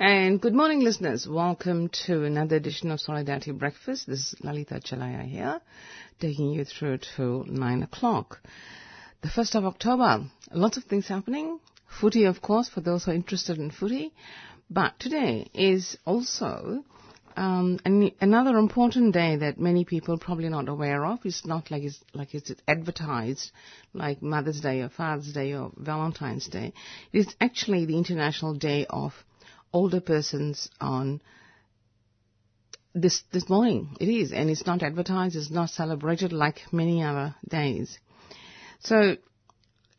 And good morning, listeners. Welcome to another edition of Solidarity Breakfast. This is Lalita Chalaya here, taking you through to 9 o'clock. The 1st of October, lots of things happening. Footy, of course, for those who are interested in footy. But today is also um, an, another important day that many people probably not aware of. It's not like it's like it's advertised like Mother's Day or Father's Day or Valentine's Day. It's actually the International Day of Older Persons on this this morning. It is, and it's not advertised. It's not celebrated like many other days. So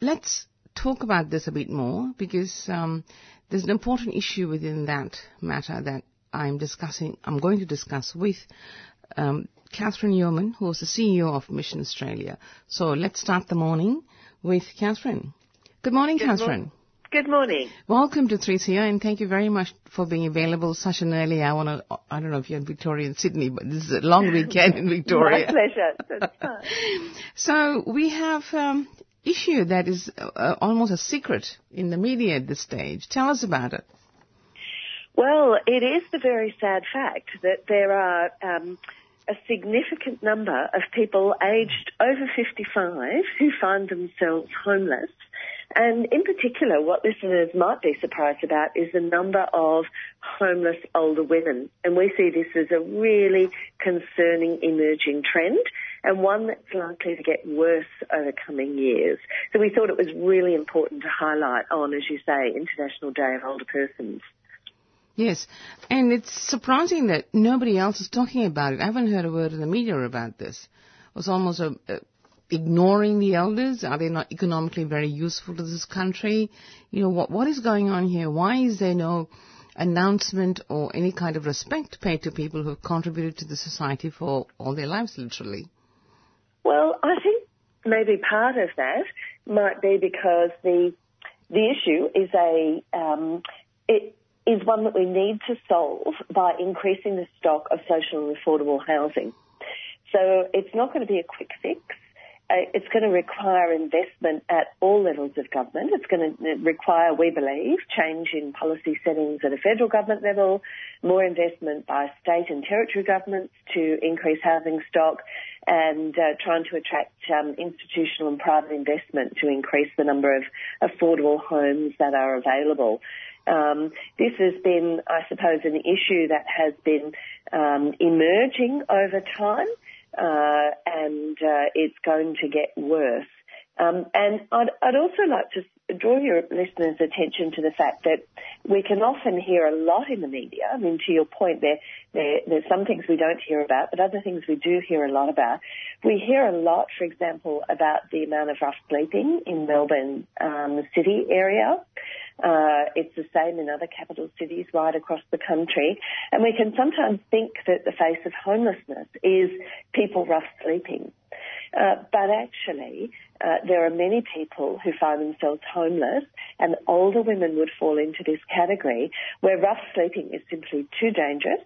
let's talk about this a bit more because um, there's an important issue within that matter that I'm discussing, I'm going to discuss with um, Catherine Yeoman, who is the CEO of Mission Australia. So let's start the morning with Catherine. Good morning, Good Catherine. Good morning. Welcome to 3CR and thank you very much for being available such an early hour. On a, I don't know if you're in Victoria and Sydney, but this is a long weekend in Victoria. My pleasure. So we have um, issue that is uh, almost a secret in the media at this stage. Tell us about it. Well, it is the very sad fact that there are um, a significant number of people aged over 55 who find themselves homeless. And in particular, what listeners might be surprised about is the number of homeless older women. And we see this as a really concerning emerging trend and one that's likely to get worse over coming years. So we thought it was really important to highlight on, as you say, International Day of Older Persons. Yes, and it's surprising that nobody else is talking about it. I haven't heard a word in the media about this. It was almost a, a ignoring the elders? Are they not economically very useful to this country? You know, what, what is going on here? Why is there no announcement or any kind of respect paid to people who have contributed to the society for all their lives, literally? Well, I think maybe part of that might be because the the issue is a um, it, is one that we need to solve by increasing the stock of social and affordable housing. So it's not going to be a quick fix. Uh, it's going to require investment at all levels of government. It's going to require, we believe, change in policy settings at a federal government level, more investment by state and territory governments to increase housing stock, and uh, trying to attract um, institutional and private investment to increase the number of affordable homes that are available. Um, this has been, I suppose, an issue that has been um, emerging over time, uh, and uh, it's going to get worse. Um, and I'd, I'd, also like to draw your listeners' attention to the fact that we can often hear a lot in the media. I mean, to your point, there, there, there's some things we don't hear about, but other things we do hear a lot about. We hear a lot, for example, about the amount of rough sleeping in Melbourne um, city area. Uh, it's the same in other capital cities right across the country. And we can sometimes think that the face of homelessness is people rough sleeping. Uh, but actually, uh, there are many people who find themselves homeless, and older women would fall into this category where rough sleeping is simply too dangerous.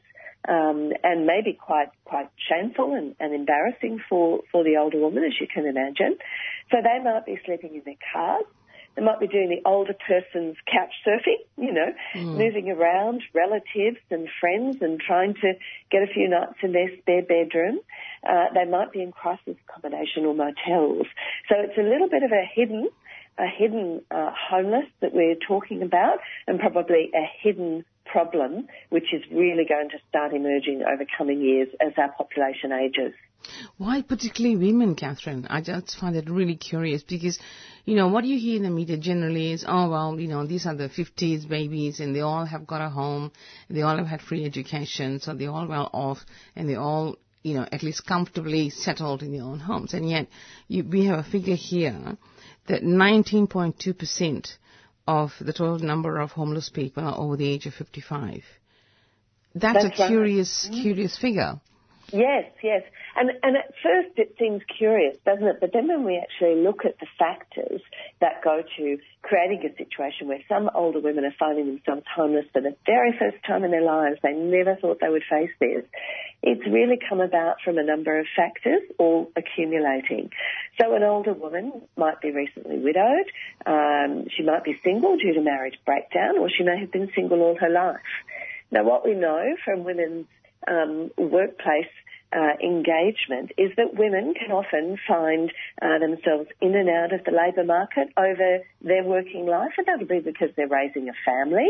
Um, and maybe quite quite shameful and, and embarrassing for, for the older woman, as you can imagine. So they might be sleeping in their cars, they might be doing the older person's couch surfing, you know, mm. moving around relatives and friends and trying to get a few nights in their spare bedroom. Uh, they might be in crisis accommodation or motels. So it's a little bit of a hidden, a hidden uh, homeless that we're talking about and probably a hidden problem which is really going to start emerging over coming years as our population ages. Why particularly women, Catherine? I just find it really curious because, you know, what you hear in the media generally is, oh, well, you know, these are the 50s babies and they all have got a home, they all have had free education, so they're all well off and they all, you know, at least comfortably settled in their own homes. And yet, you, we have a figure here that 19.2% of the total number of homeless people over the age of 55. That's, That's a curious, right. curious figure. Yes, yes. And, and at first it seems curious, doesn't it? But then when we actually look at the factors that go to creating a situation where some older women are finding themselves homeless for the very first time in their lives, they never thought they would face this. It's really come about from a number of factors all accumulating. So an older woman might be recently widowed, um, she might be single due to marriage breakdown, or she may have been single all her life. Now what we know from women's um, workplace uh, engagement is that women can often find uh, themselves in and out of the labour market over their working life, and that'll be because they're raising a family.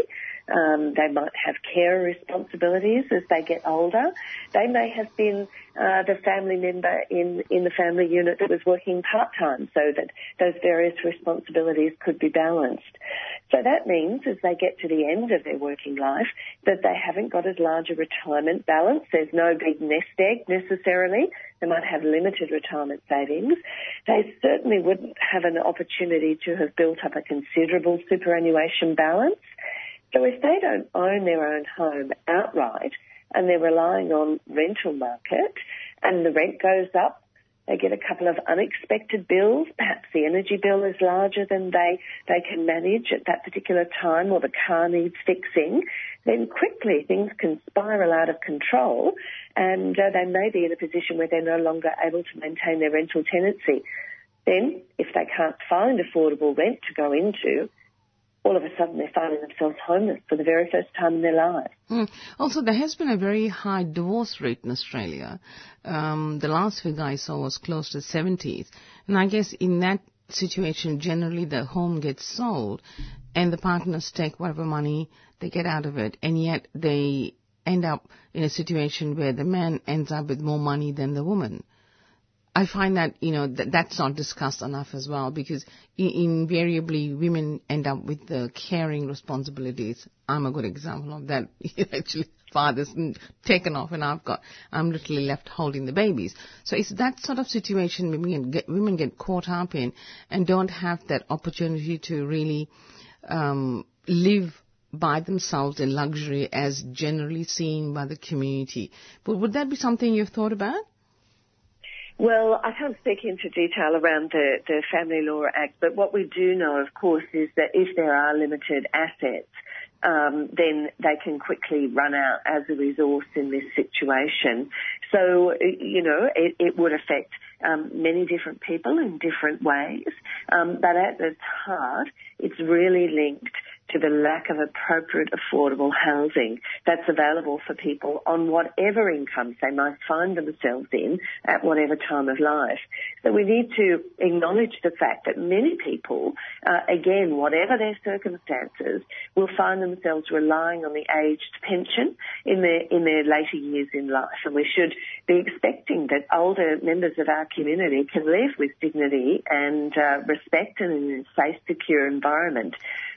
Um, they might have care responsibilities as they get older. They may have been uh, the family member in, in the family unit that was working part time so that those various responsibilities could be balanced. So that means as they get to the end of their working life that they haven't got as large a retirement balance. There's no big nest egg necessarily. They might have limited retirement savings. They certainly wouldn't have an opportunity to have built up a considerable superannuation balance. So if they don't own their own home outright, and they're relying on rental market and the rent goes up, they get a couple of unexpected bills, perhaps the energy bill is larger than they, they can manage at that particular time or the car needs fixing, then quickly things can spiral out of control and uh, they may be in a position where they're no longer able to maintain their rental tenancy. Then, if they can't find affordable rent to go into, all of a sudden they're finding themselves homeless for the very first time in their lives. Mm. Also, there has been a very high divorce rate in Australia. Um, the last figure I saw was close to 70s. And I guess in that situation, generally the home gets sold and the partners take whatever money they get out of it. And yet they end up in a situation where the man ends up with more money than the woman. I find that you know th- that's not discussed enough as well because invariably women end up with the caring responsibilities. I'm a good example of that. Actually, father's taken off and I've got I'm literally left holding the babies. So it's that sort of situation women get women get caught up in and don't have that opportunity to really um, live by themselves in luxury as generally seen by the community. But would that be something you've thought about? Well, I can't speak into detail around the, the Family Law Act, but what we do know, of course, is that if there are limited assets, um, then they can quickly run out as a resource in this situation. So, you know, it, it would affect um, many different people in different ways, um, but at its heart, it's really linked to the lack of appropriate affordable housing that's available for people on whatever incomes they might find themselves in at whatever time of life. So we need to acknowledge the fact that many people, uh, again, whatever their circumstances, will find themselves relying on the aged pension in their in their later years in life, and we should be expecting that older members of our community can live with dignity and uh, respect and in a safe, secure environment.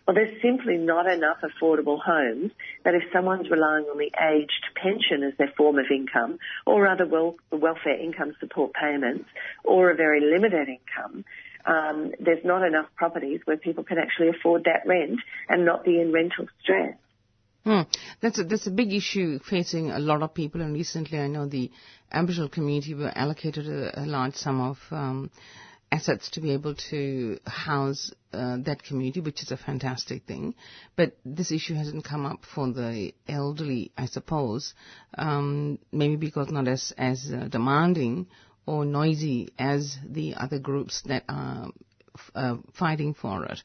Well, there's simply not enough affordable homes that if someone's relying on the aged pension as their form of income or other wel- welfare income support payments or a very limited income, um, there's not enough properties where people can actually afford that rent and not be in rental stress. Hmm. That's a, that's a big issue facing a lot of people. And recently, I know the Aboriginal community were allocated a, a large sum of um, assets to be able to house uh, that community, which is a fantastic thing. But this issue hasn't come up for the elderly, I suppose, um, maybe because not as as uh, demanding or noisy as the other groups that are f- uh, fighting for it.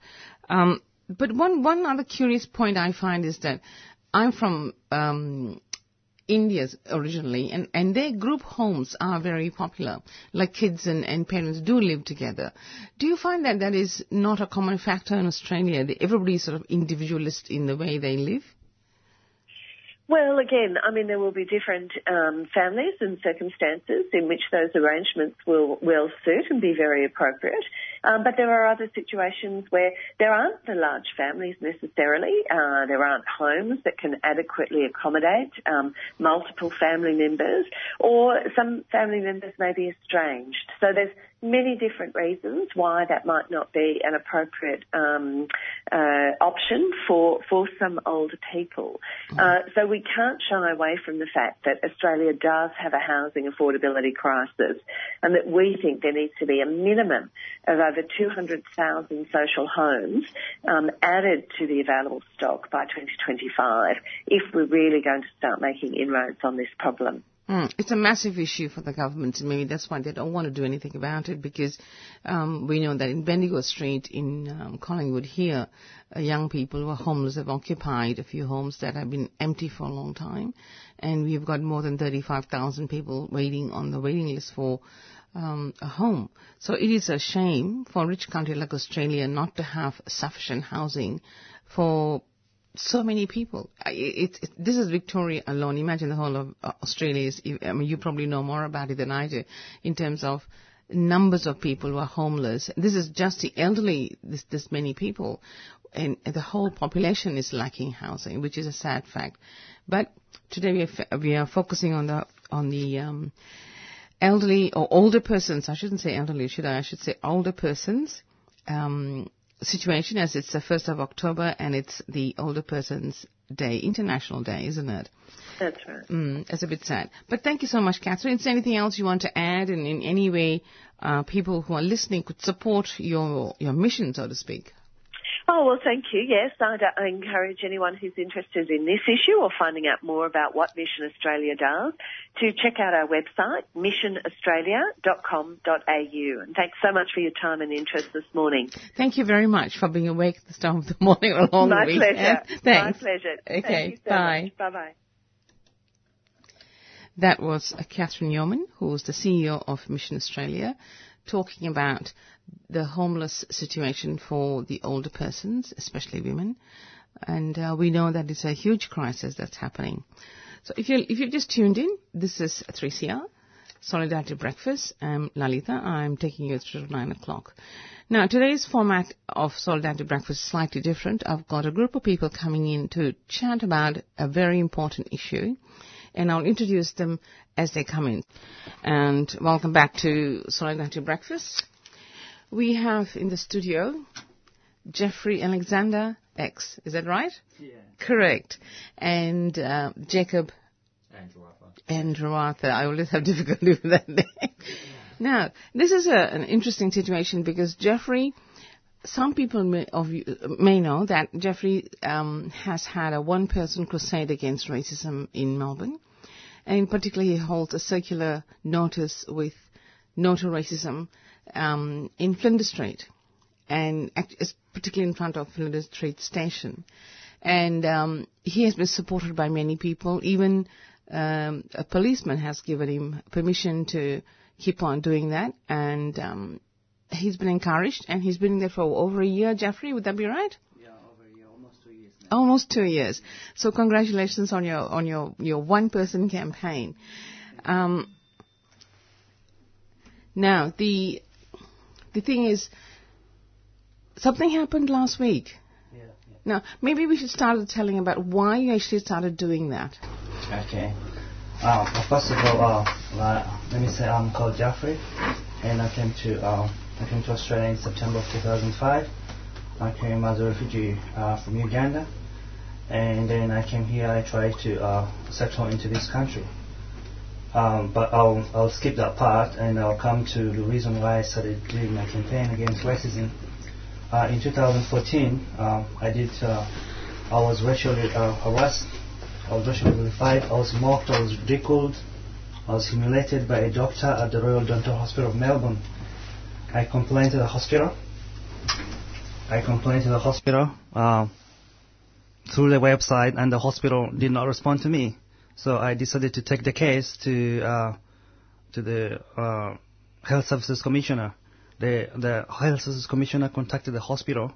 Um, but one one other curious point I find is that I'm from um, India originally, and, and their group homes are very popular. Like kids and, and parents do live together. Do you find that that is not a common factor in Australia? Everybody sort of individualist in the way they live? Well, again, I mean, there will be different um, families and circumstances in which those arrangements will, will suit and be very appropriate. Um, but there are other situations where there aren't the large families necessarily. Uh, there aren't homes that can adequately accommodate um, multiple family members, or some family members may be estranged. So there's many different reasons why that might not be an appropriate um, uh, option for for some older people. Mm. Uh, so we can't shy away from the fact that Australia does have a housing affordability crisis, and that we think there needs to be a minimum of over 200,000 social homes um, added to the available stock by 2025 if we're really going to start making inroads on this problem. Mm, it's a massive issue for the government. Maybe that's why they don't want to do anything about it because um, we know that in Bendigo Street in um, Collingwood here, uh, young people who are homeless have occupied a few homes that have been empty for a long time, and we've got more than 35,000 people waiting on the waiting list for um, a home. So it is a shame for a rich country like Australia not to have sufficient housing for so many people. It, this is Victoria alone. Imagine the whole of uh, Australia is, I mean, you probably know more about it than I do in terms of numbers of people who are homeless. This is just the elderly, this, this many people. And the whole population is lacking housing, which is a sad fact. But today we are, we are focusing on the, on the, um, elderly or older persons. I shouldn't say elderly, should I? I should say older persons, um, situation as it's the 1st of October and it's the Older Persons Day, International Day, isn't it? That's right. Mm, it's a bit sad. But thank you so much, Catherine. Is there anything else you want to add and in any way uh, people who are listening could support your, your mission, so to speak? Oh, well, thank you. Yes, I'd uh, encourage anyone who's interested in this issue or finding out more about what Mission Australia does to check out our website, missionaustralia.com.au. And thanks so much for your time and interest this morning. Thank you very much for being awake at the start of the morning or long My weekend. pleasure. Thanks. My pleasure. Okay, so bye. Bye bye. That was Catherine Yeoman, who was the CEO of Mission Australia, talking about the homeless situation for the older persons, especially women. And uh, we know that it's a huge crisis that's happening. So if you if you've just tuned in, this is 3CR Solidarity Breakfast. I'm Lalita. I'm taking you through nine o'clock. Now today's format of Solidarity Breakfast is slightly different. I've got a group of people coming in to chat about a very important issue and I'll introduce them as they come in. And welcome back to Solidarity Breakfast. We have in the studio Jeffrey Alexander X. Is that right? Yeah. Correct. And uh, Jacob Andrew Arthur. Andrew Arthur. I always have difficulty with that name. Now, this is a, an interesting situation because Jeffrey, some people may, of you, may know that Jeffrey um, has had a one-person crusade against racism in Melbourne, and in particular, he holds a circular notice with no to racism um, in Flinders Street, and act- particularly in front of Flinders Street Station. And um, he has been supported by many people. Even um, a policeman has given him permission to keep on doing that, and um, he's been encouraged, and he's been there for over a year. Jeffrey, would that be right? Yeah, over a year, almost two years now. Almost two years. So congratulations on your on your your one person campaign. Um, now the the thing is, something happened last week. Yeah, yeah. Now maybe we should start with telling about why you actually started doing that. Okay. Uh, well, first of all, uh, uh, let me say I'm called Jeffrey, and I came to uh, I came to Australia in September of 2005. I came as a refugee uh, from Uganda, and then I came here. I tried to uh, settle into this country. Um, but I'll, I'll skip that part and I'll come to the reason why I started doing my campaign against racism. Uh, in 2014, um, I did. Uh, I was racially uh, harassed. I was racially vilified. I was mocked. I was ridiculed. I was humiliated by a doctor at the Royal Dental Hospital of Melbourne. I complained to the hospital. I complained to the hospital uh, through the website, and the hospital did not respond to me. So I decided to take the case to uh, to the uh, Health Services Commissioner. The the Health Services Commissioner contacted the hospital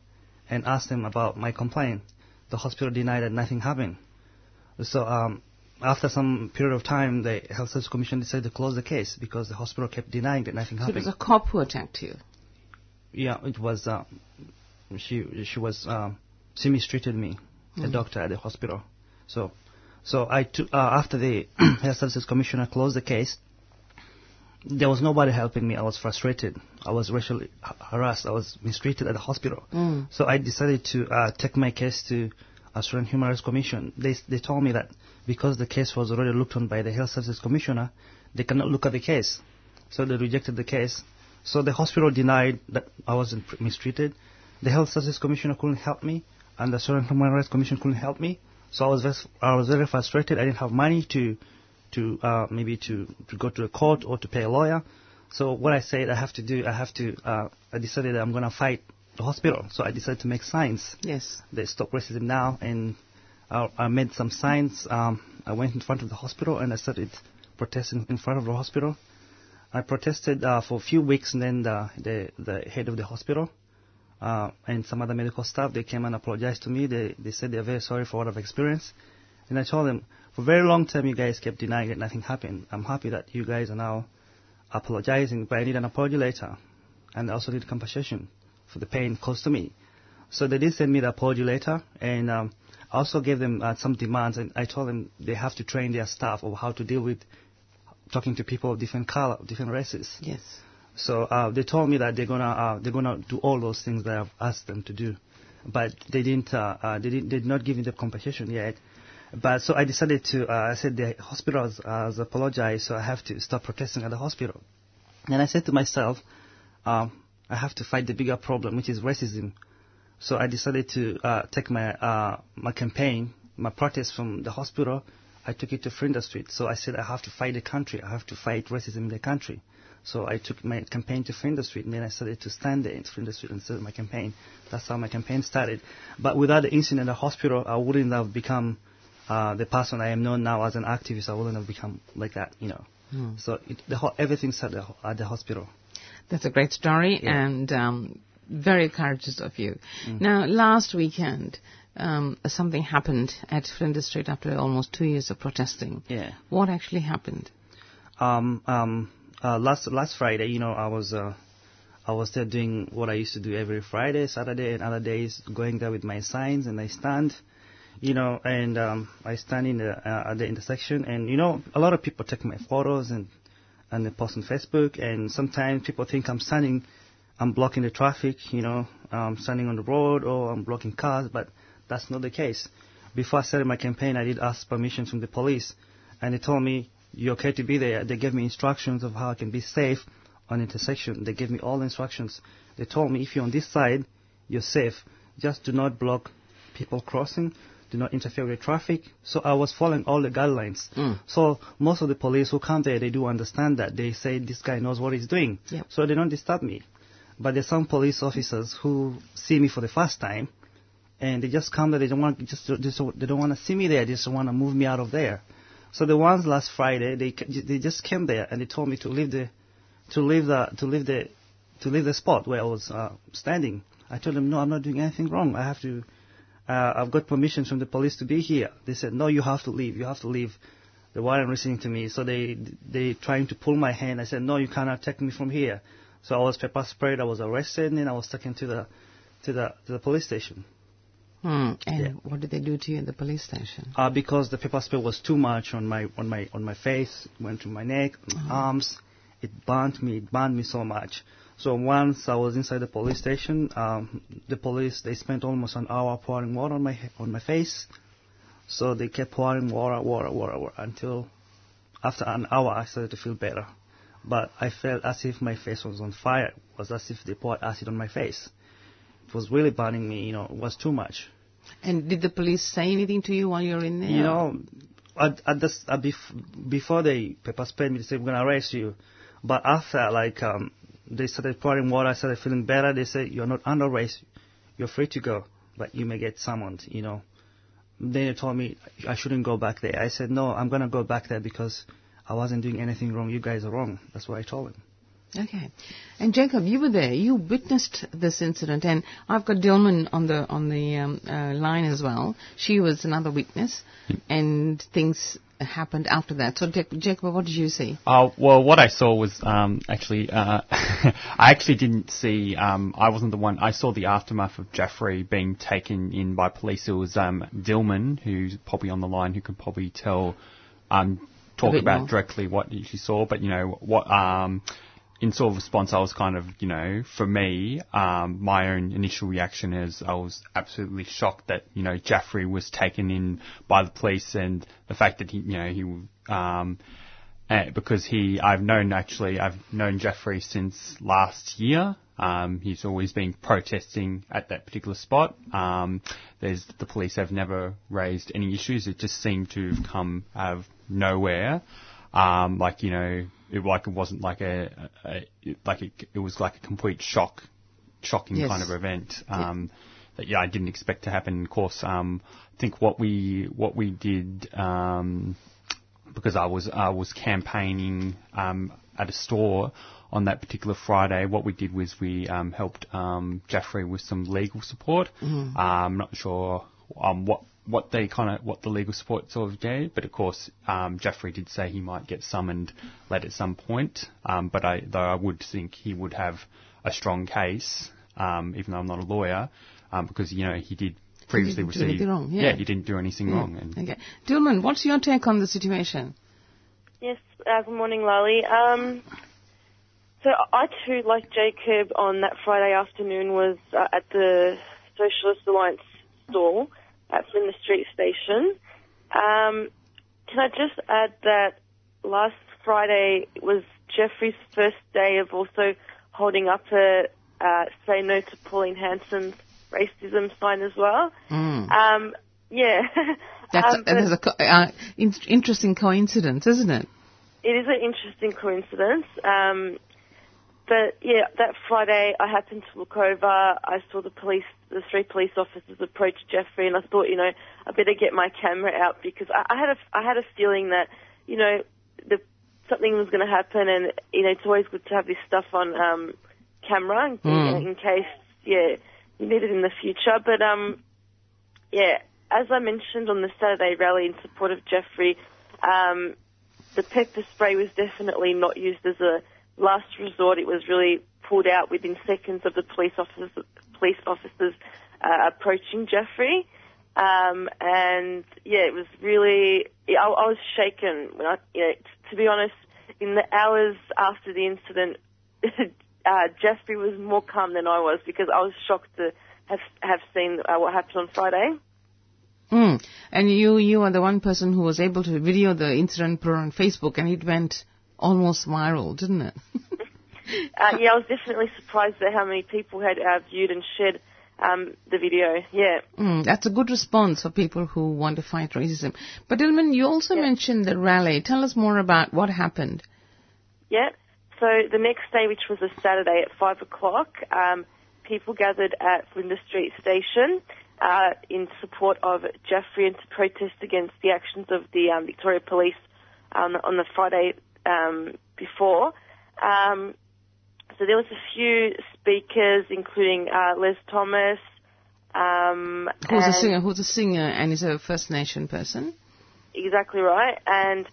and asked them about my complaint. The hospital denied that nothing happened. So um, after some period of time, the Health Services Commission decided to close the case because the hospital kept denying that nothing happened. So it was a cop who attacked you. Yeah, it was. Uh, she she was um, she mistreated me, the doctor at the hospital. So so I took uh, after the health services commissioner closed the case. there was nobody helping me. I was frustrated. I was racially harassed. I was mistreated at the hospital. So I decided to uh, take my case to Australian Human Rights Commission. They they told me that because the case was already looked on by the Health Services Commissioner, they cannot look at the case. So they rejected the case. So the hospital denied that I wasn't mistreated. The Health Services Commissioner couldn't help me, and the Australian Human Rights Commission couldn't help me. So I was very, I was very frustrated. I didn't have money to to uh, maybe to, to go to a court or to pay a lawyer. So what I said I have to do, I have to, uh, I decided I'm going to fight the hospital. So I decided to make signs. Yes. They stop racism now, and I, I made some signs. Um, I went in front of the hospital and I started protesting in front of the hospital. I protested uh, for a few weeks, and then the, the, the head of the hospital uh, and some other medical staff, they came and apologized to me. They, they said they're very sorry for what I've experienced. And I told them, for a very long time, you guys kept denying that nothing happened. I'm happy that you guys are now apologizing, but I need an apology later. And I also need compensation for the pain caused to me. So they did send me the apology letter, and um, I also gave them uh, some demands, and I told them they have to train their staff of how to deal with talking to people of different color, different races. Yes. So uh, they told me that they're gonna uh, they're gonna do all those things that I've asked them to do, but they didn't uh, uh, they didn't they did not give me the compensation yet. But so I decided to uh, I said the hospital has, apologized, so I have to stop protesting at the hospital. And I said to myself, um, I have to fight the bigger problem, which is racism. So I decided to uh, take my my campaign, my protest from the hospital. I took it to Flinders Street. So I said I have to fight the country. I have to fight racism in the country. So I took my campaign to Flinders Street, and then I started to stand there in Flinders Street and started my campaign. That's how my campaign started. But without the incident in the hospital, I wouldn't have become uh, the person I am known now as an activist. I wouldn't have become like that, you know. So it, the ho- everything started at the- at the hospital. That's a great story Yeah. and um, very courageous of you. Mm. Now, last weekend, um, something happened at Flinders Street after almost two years of protesting. Yeah. What actually happened? um, um, uh, last last Friday, you know, I was uh, I was there doing what I used to do every Friday, Saturday, and other days, going there with my signs and I stand, you know, and um, I stand in the uh, at the intersection, and you know, a lot of people take my photos and and they post on Facebook, and sometimes people think I'm standing, I'm blocking the traffic, you know, I'm standing on the road or I'm blocking cars, but that's not the case. Before I started my campaign, I did ask permission from the police, and they told me you're okay to be there. They gave me instructions of how I can be safe on intersection. They gave me all the instructions. They told me if you're on this side, you're safe. Just do not block people crossing. Do not interfere with traffic. So I was following all the guidelines. Mm. So most of the police who come there, they do understand that. They say this guy knows what he's doing. Yep. So they don't disturb me. But there's some police officers who see me for the first time, and they just come there. They don't want just, just they don't want to see me there. They just want to move me out of there. So the ones last Friday, they they just came there and they told me to leave the to leave the to leave the to leave the spot where I was uh, standing. I told them no, I'm not doing anything wrong. I have to. Uh, I've got permission from the police to be here. They said no, you have to leave. You have to leave. They weren't listening to me, so they they trying to pull my hand. I said no, you cannot take me from here. So I was pepper sprayed. I was arrested, and then I was taken to the to the to the police station. Hmm. And Yeah. what did they do to you in the police station? Uh, because the pepper spray was too much on my on my on my face, went to my neck, my arms. It burnt me. It burned me so much. So once I was inside the police station, um, the police they spent almost an hour pouring water on my on my face. So they kept pouring water, water, water, water until after an hour I started to feel better. But I felt as if my face was on fire. It was as if they poured acid on my face. Was really burning me. You know, it was too much. And did the police say anything to you while you were in there? You know, at, at this, at bef- before they pepper sprayed me, they said, we're going to arrest you. But after, like, um, they started pouring water, I started feeling better. They said, you're not under arrest. You're free to go, but you may get summoned, you know. Then they told me I shouldn't go back there. I said, no, I'm going to go back there because I wasn't doing anything wrong. You guys are wrong. That's what I told them. Okay. And Jacob, you were there. You witnessed this incident, and I've got Dilman on the on the um, uh, line as well. She was another witness, and things happened after that. So, Jac- Jacob, what did you see? Uh, well, what I saw was um, actually, uh, I actually didn't see. Um, I wasn't the one. I saw the aftermath of Jeffrey being taken in by police. It was um, Dillman, who's probably on the line, who could probably tell, um, talk about more. directly what she saw, but you know what. Um, in sort of response, I was kind of, you know, for me, um, my own initial reaction is I was absolutely shocked that, you know, Jeffrey was taken in by the police and the fact that he, you know, he, um, uh, because he, I've known actually, I've known Jeffrey since last year. Um, he's always been protesting at that particular spot. Um, there's the police have never raised any issues. It just seemed to have come out of nowhere. Um, like you know, it like it wasn't like a, a, like it, it was like a complete shock, shocking Yes. kind of event. Um, that yeah, I didn't expect to happen. Of course, um, I think what we what we did. Um, because I was I was campaigning um, at a store on that particular Friday. What we did was we um, helped um, Jeffrey with some legal support. Um, I'm not sure um, what what they kind of what the legal support sort of gave, but of course um, Jeffrey did say he might get summoned late at some point. Um, but I though I would think he would have a strong case, um, even though I'm not a lawyer, um, because you know he did previously didn't receive anything wrong, yeah. he didn't do anything wrong. And Okay. Dillman, what's your take on the situation? Yes, uh, good morning, Lally. Um, so I too, like Jacob, on that Friday afternoon was uh, at the Socialist Alliance stall at Flinders Street Station. Um, can I just add that last Friday was Jeffrey's first day of also holding up a uh, "Say No to Pauline Hanson's racism" sign as well. Um, yeah. That's, Um, but- there's a uh, in- interesting coincidence, isn't it? it is an interesting coincidence. Um, but yeah, that Friday I happened to look over. I saw the police, the three police officers approached Jeffrey, and I thought, you know, I better get my camera out because I, I had a, I had a feeling that, you know, the something was going to happen, and you know, it's always good to have this stuff on um, camera in, Mm. in case, yeah, you need it in the future. But um, yeah, as I mentioned on the Saturday rally in support of Jeffrey, um, the pepper spray was definitely not used as a last resort. It was really pulled out within seconds of the police officers, police officers uh, approaching Jeffrey. Um, and yeah, it was really, I, I was shaken when I, you know, to be honest, in the hours after the incident, uh, Jeffrey was more calm than I was because I was shocked to have, have seen uh, what happened on Friday. Mm. And you, you are the one person who was able to video the incident put on Facebook, and it went almost viral, didn't it? Uh, yeah, I was definitely surprised at how many people had uh, viewed and shared um, the video. Yeah. Mm, that's a good response for people who want to fight racism. But Dilman, you also mentioned the rally. Tell us more about what happened. Yeah. So the next day, which was a Saturday at five o'clock, um, people gathered at Flinders Street Station uh, in support of Jeffrey and to protest against the actions of the um, Victoria Police um, on the Friday um, before. Um, so there was a few speakers, including uh, Les Thomas. Um, Who's a singer? Who's a singer and is a First Nation person? Exactly right. And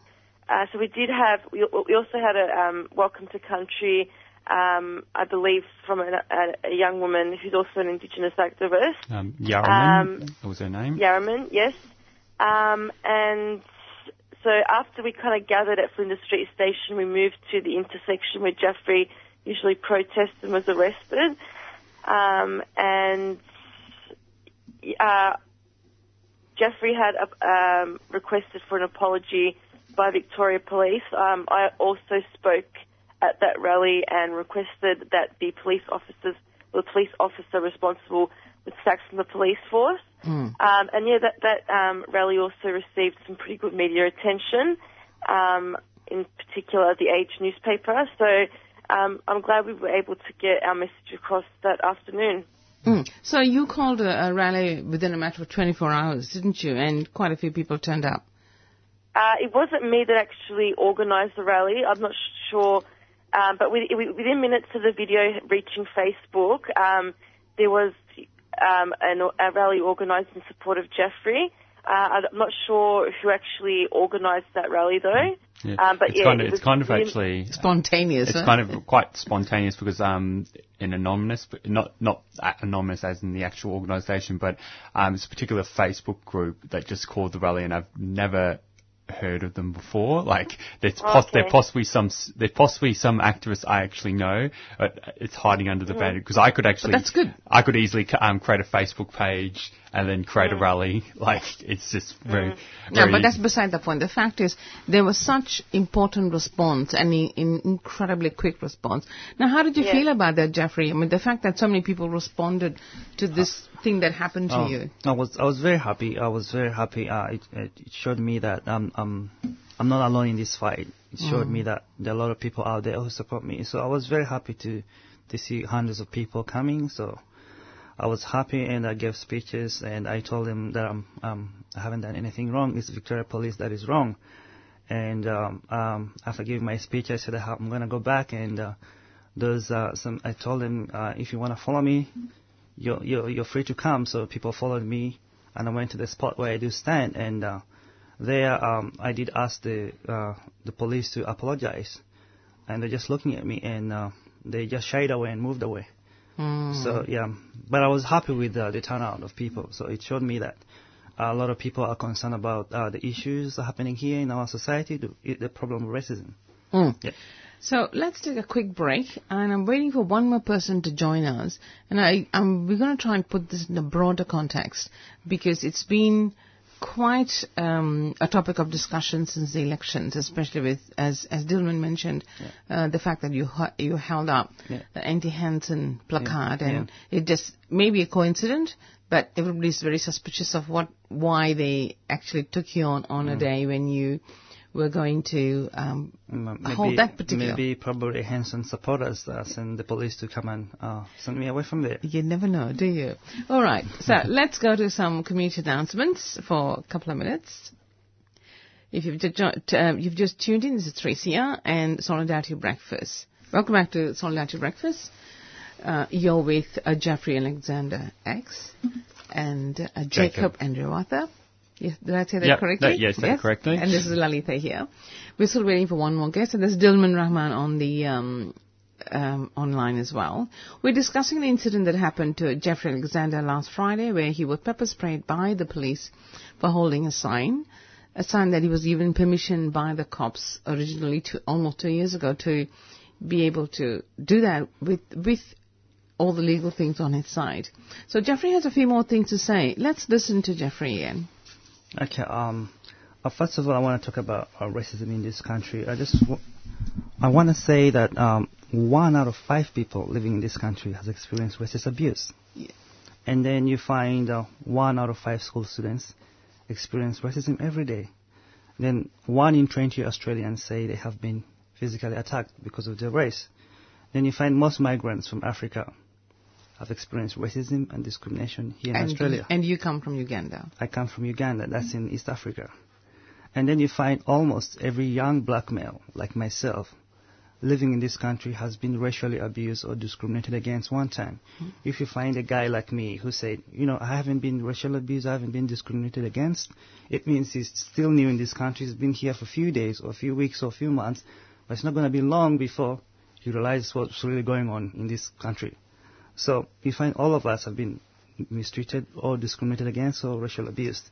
uh, so we did have, we, we also had a um, Welcome to Country, um, I believe, from a, a, a young woman who's also an Indigenous activist, Um, Yarraman, Um, that was her name. Yarraman, yes. Um, and so after we kind of gathered at Flinders Street Station, we moved to the intersection where Jeffrey usually protests and was arrested. Um, and uh, Jeffrey had uh, um, requested for an apology by Victoria Police. Um, I also spoke at that rally and requested that the police officers, the police officer responsible was sacked from the police force. Um, and yeah, that that um, rally also received some pretty good media attention, um, in particular the Age newspaper. So um, I'm glad we were able to get our message across that afternoon. Mm. So you called a, a rally within a matter of 24 hours, didn't you? And quite a few people turned up. Uh, it wasn't me that actually organised the rally. I'm not sure, um, but with, within minutes of the video reaching Facebook, um, there was um, an, a rally organised in support of Jeffrey. Uh, I'm not sure who actually organised that rally though. Yeah. Um, but it's yeah, kind of, was it's kind of within- actually Spontaneous. it's huh? kind of quite spontaneous because um, an anonymous, but not not anonymous as in the actual organisation, but um, it's a particular Facebook group that just called the rally, and I've never heard of them before. Like there's poss- Okay. there possibly some s- there possibly some activists I actually know, but it's hiding under the Mm. banner because I could actually that's good. I could easily um, create a Facebook page and then create Mm. a rally. Like it's just very, No, very but that's beside the point. The fact is, there was such important response and in, in incredibly quick response. Now, how did you Yeah. feel about that, Jeffrey? I mean, the fact that so many people responded to this thing that happened to Oh, you. I was I was very happy. I was very happy. Uh, it, it it showed me that um um I'm not alone in this fight. It showed me that there are a lot of people out there who support me. So I was very happy to to see hundreds of people coming. So I was happy and I gave speeches and I told them that I'm um I haven't done anything wrong. It's Victoria Police that is wrong. And um, um, after giving my speech, I said I'm going to go back and uh, those uh, some. I told them uh, if you want to follow me, you're, you're you're free to come. So people followed me, and I went to the spot where I do stand, and uh, there um, I did ask the uh, the police to apologize, and they're just looking at me, and uh, they just shied away and moved away. Mm. So yeah, but I was happy with uh, the turnout of people. So it showed me that a lot of people are concerned about uh, the issues happening here in our society, the, the problem of racism. Mm. Yeah. So let's take a quick break, and I'm waiting for one more person to join us. And I, I'm, we're going to try and put this in a broader context because it's been quite um, a topic of discussion since the elections, especially with, as as Dillman mentioned, uh, the fact that you you held up Yeah. the anti-Hanson placard, Yeah. and it just may be a coincidence, but everybody's very suspicious of what why they actually took you on on a Mm. day when you were going to um, M- hold that particular. Maybe probably Hanson supporters uh, send the police to come and uh, send me away from there. You never know, do you? All right. So let's go to some community announcements for a couple of minutes. If you've um, you've just tuned in, this is 3CR and Solidarity Breakfast. Welcome back to Solidarity Breakfast. Uh, you're with uh, Jeffrey Alexander X and uh, Jacob, Jacob. Andrew Arthur. Yes, did I say that Yep, correctly? that- yes, that correctly. And this is Lalitha here. We're still waiting for one more guest, and there's Dilman Rahman on the um, um, online as well. We're discussing the incident that happened to Jeffrey Alexander last Friday, where he was pepper sprayed by the police for holding a sign, a sign that he was given permission by the cops originally to almost two years ago to be able to do that with with all the legal things on his side. So Jeffrey has a few more things to say. Let's listen to Jeffrey Ian. Okay. Um. Uh, first of all, I want to talk about uh, racism in this country. I just w- I want to say that um, one out of five people living in this country has experienced racist abuse. Yeah. And then you find uh, one out of five school students experience racism every day. Then one in 20 Australians say they have been physically attacked because of their race. Then you find most migrants from Africa have experienced racism and discrimination here in and, Australia. and you come from Uganda. I come from Uganda, that's in East Africa. And then you find almost every young black male, like myself, living in this country has been racially abused or discriminated against one time. Hmm. If you find a guy like me who said, you know, I haven't been racially abused, I haven't been discriminated against, it means he's still new in this country, he's been here for a few days or a few weeks or a few months, but it's not going to be long before he realizes what's really going on in this country. So you find all of us have been mistreated or discriminated against or racial abused.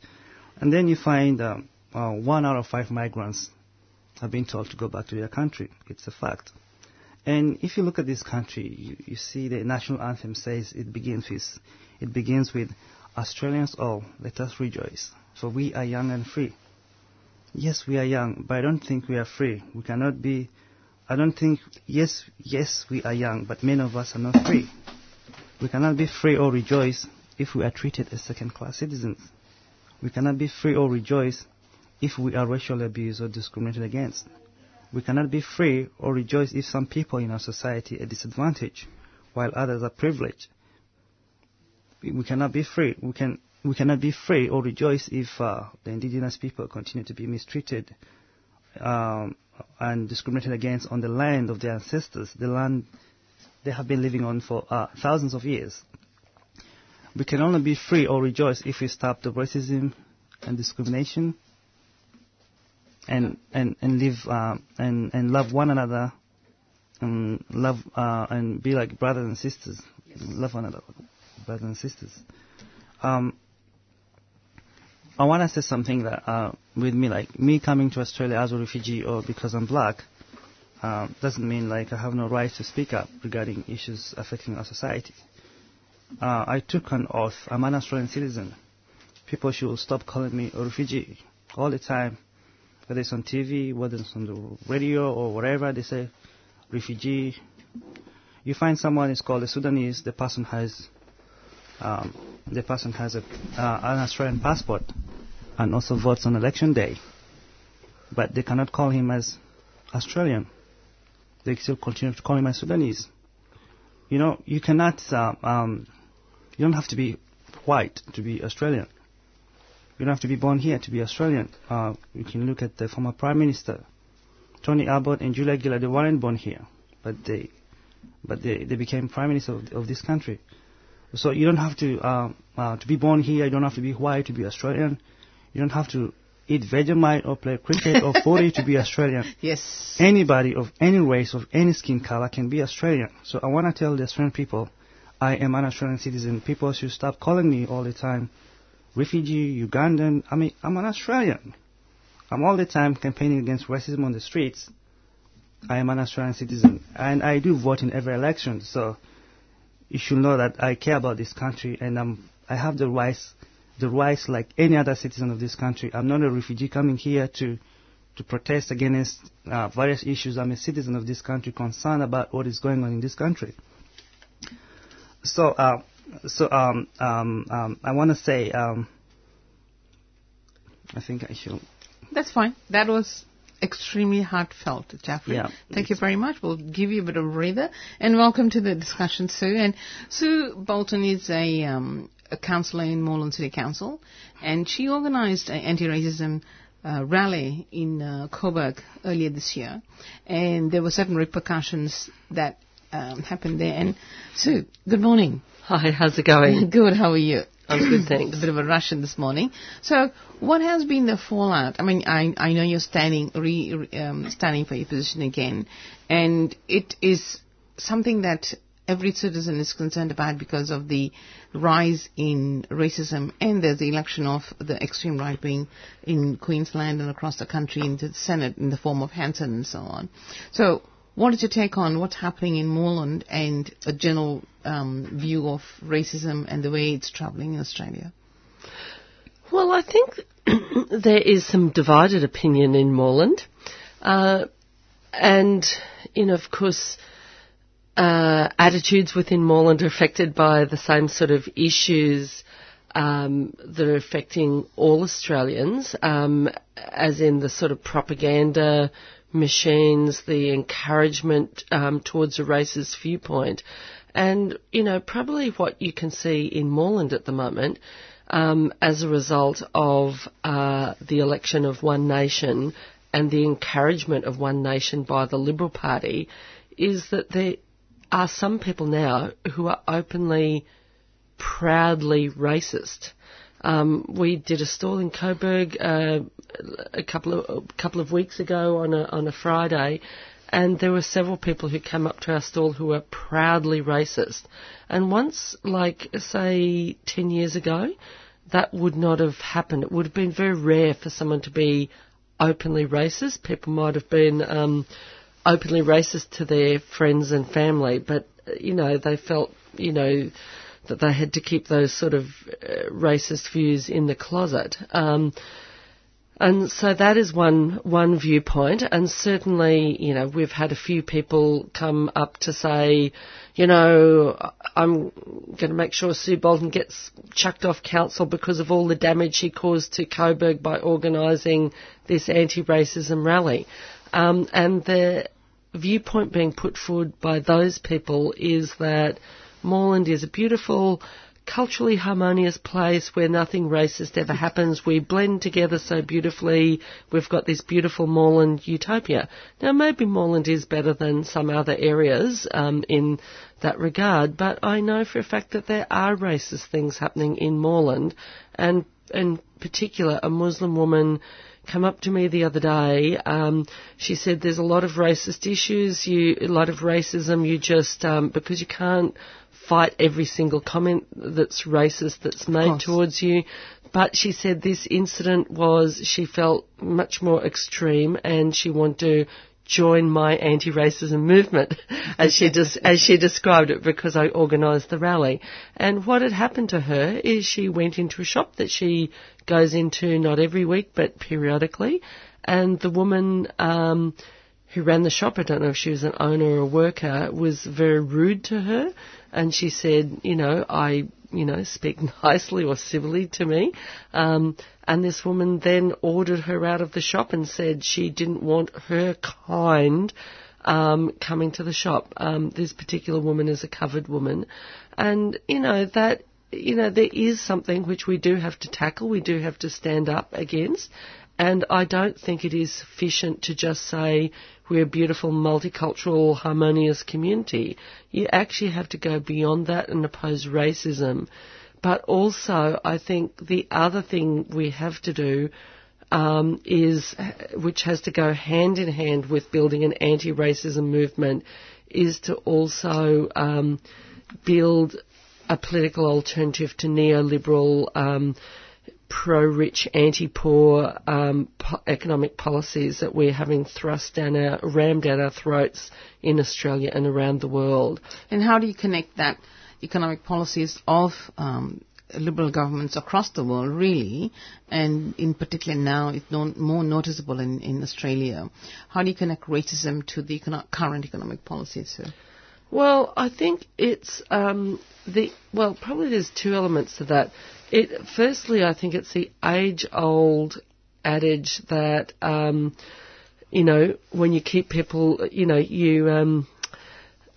And then you find um, uh, one out of five migrants have been told to go back to their country. It's a fact. And if you look at this country, you, you see the national anthem says it begins with, it begins with, Australians all, let us rejoice, for we are young and free. Yes, we are young, but I don't think we are free. We cannot be, I don't think, yes, yes, we are young, but many of us are not free. We cannot be free or rejoice if we are treated as second class citizens. We cannot be free or rejoice if we are racially abused or discriminated against. We cannot be free or rejoice if some people in our society are disadvantaged while others are privileged. We we cannot be free. We can we cannot be free or rejoice if uh, the indigenous people continue to be mistreated um, and discriminated against on the land of their ancestors, the land they have been living on for uh, thousands of years. We can only be free or rejoice if we stop the racism and discrimination and and and live uh, and and love one another and love uh, and be like brothers and sisters. Love one another, brothers and sisters. Um, I want to say something that uh, with me, like me coming to Australia as a refugee or because I'm black, um, doesn't mean like I have no right to speak up regarding issues affecting our society. Uh, I took an oath. I'm an Australian citizen. People should stop calling me a refugee all the time, whether it's on TV, whether it's on the radio or whatever. They say refugee. You find someone is called a Sudanese. The person has um, the person has a, uh, an Australian passport and also votes on election day, but they cannot call him as Australian. They still continue to call as Sudanese. You know, you cannot. Uh, um, you don't have to be white to be Australian. You don't have to be born here to be Australian. Uh, you can look at the former Prime Minister, Tony Abbott and Julia Gillard. They weren't born here, but they, but they, they became Prime Minister of, of this country. So you don't have to uh, uh, to be born here. You don't have to be white to be Australian. You don't have to eat Vegemite or play cricket or footy to be Australian. Yes. Anybody of any race, of any skin color can be Australian. So I want to tell the Australian people, I am an Australian citizen. People should stop calling me all the time refugee, Ugandan. I mean, I'm an Australian. I'm all the time campaigning against racism on the streets. I am an Australian citizen, and I do vote in every election. So you should know that I care about this country, and I'm, I have the rights, the rights like any other citizen of this country. I'm not a refugee coming here to to protest against uh, various issues. I'm a citizen of this country, concerned about what is going on in this country. So, uh, so um, um, um, I want to say, um, I think I should. That's fine. That was extremely heartfelt, Jeffrey. Yeah. Thank you very much. We'll give you a bit of a breather. And welcome to the discussion, Sue. And Sue Bolton is a, um, a councillor in Moreland City Council, and she organised an anti-racism uh, rally in uh, Coburg earlier this year, and there were certain repercussions that um, happened there. And Sue, good morning. Hi, how's it going? Good. How are you? I'm good, thanks. a bit of a Russian this morning. So, what has been the fallout? I mean, I I know you're standing re, re- um, standing for your position again, and it is something that every citizen is concerned about because of the rise in racism and there's the election of the extreme right wing in Queensland and across the country into the Senate in the form of Hanson and so on. So, what is your take on what's happening in Moreland and a general um, view of racism and the way it's travelling in Australia? Well, I think there is some divided opinion in Moreland. Uh, and, you know, of course, uh, attitudes within Moreland are affected by the same sort of issues um, that are affecting all Australians, um, as in the sort of propaganda machines, the encouragement um, towards a racist viewpoint. And, you know, probably what you can see in Moreland at the moment um, as a result of uh, the election of One Nation and the encouragement of One Nation by the Liberal Party is that there are some people now who are openly, proudly racist. Um, we did a stall in Coburg uh, a couple of a couple of weeks ago on a on a Friday, and there were several people who came up to our stall who were proudly racist. And once, like say ten years ago, that would not have happened. It would have been very rare for someone to be openly racist. People might have been um, openly racist to their friends and family, but you know they felt you know that they had to keep those sort of uh, racist views in the closet. Um, and so that is one one viewpoint, and certainly, you know, we've had a few people come up to say, you know, I'm going to make sure Sue Bolton gets chucked off council because of all the damage she caused to Coburg by organising this anti-racism rally, um, and the viewpoint being put forward by those people is that Moreland is a beautiful, culturally harmonious place where nothing racist ever happens. We blend together so beautifully. We've got this beautiful Moreland utopia. Now, maybe Moreland is better than some other areas um, in that regard, but I know for a fact that there are racist things happening in Moreland, and in particular, a Muslim woman come up to me the other day. Um, she said there's a lot of racist issues, you, a lot of racism. You just um, because you can't fight every single comment that's racist that's made towards you. But she said this incident was she felt much more extreme and she wanted to join my anti-racism movement, as she des- as she described it, because I organised the rally. And what had happened to her is she went into a shop that she goes into not every week but periodically, and the woman. Um, who ran the shop, I don't know if she was an owner or a worker, was very rude to her. And she said, you know, I, you know, speak nicely or civilly to me. Um, and this woman then ordered her out of the shop and said she didn't want her kind um, coming to the shop. Um, this particular woman is a covered woman. And, you know, that you know, there is something which we do have to tackle, we do have to stand up against. And I don't think it is sufficient to just say we're a beautiful, multicultural, harmonious community. You actually have to go beyond that and oppose racism. But also, I think the other thing we have to do um, is, which has to go hand in hand with building an anti-racism movement, is to also um, build a political alternative to neoliberal, um, pro-rich, anti-poor um, po- economic policies that we're having thrust down our, rammed down our throats in Australia and around the world. And how do you connect that economic policies of um, liberal governments across the world, really, and in particular now it's no, more noticeable in, in Australia? How do you connect racism to the econo- current economic policies? Sir? Well, I think it's um, the well, probably there's two elements to that. It firstly, I think it's the age-old adage that um, you know when you keep people, you know, you um,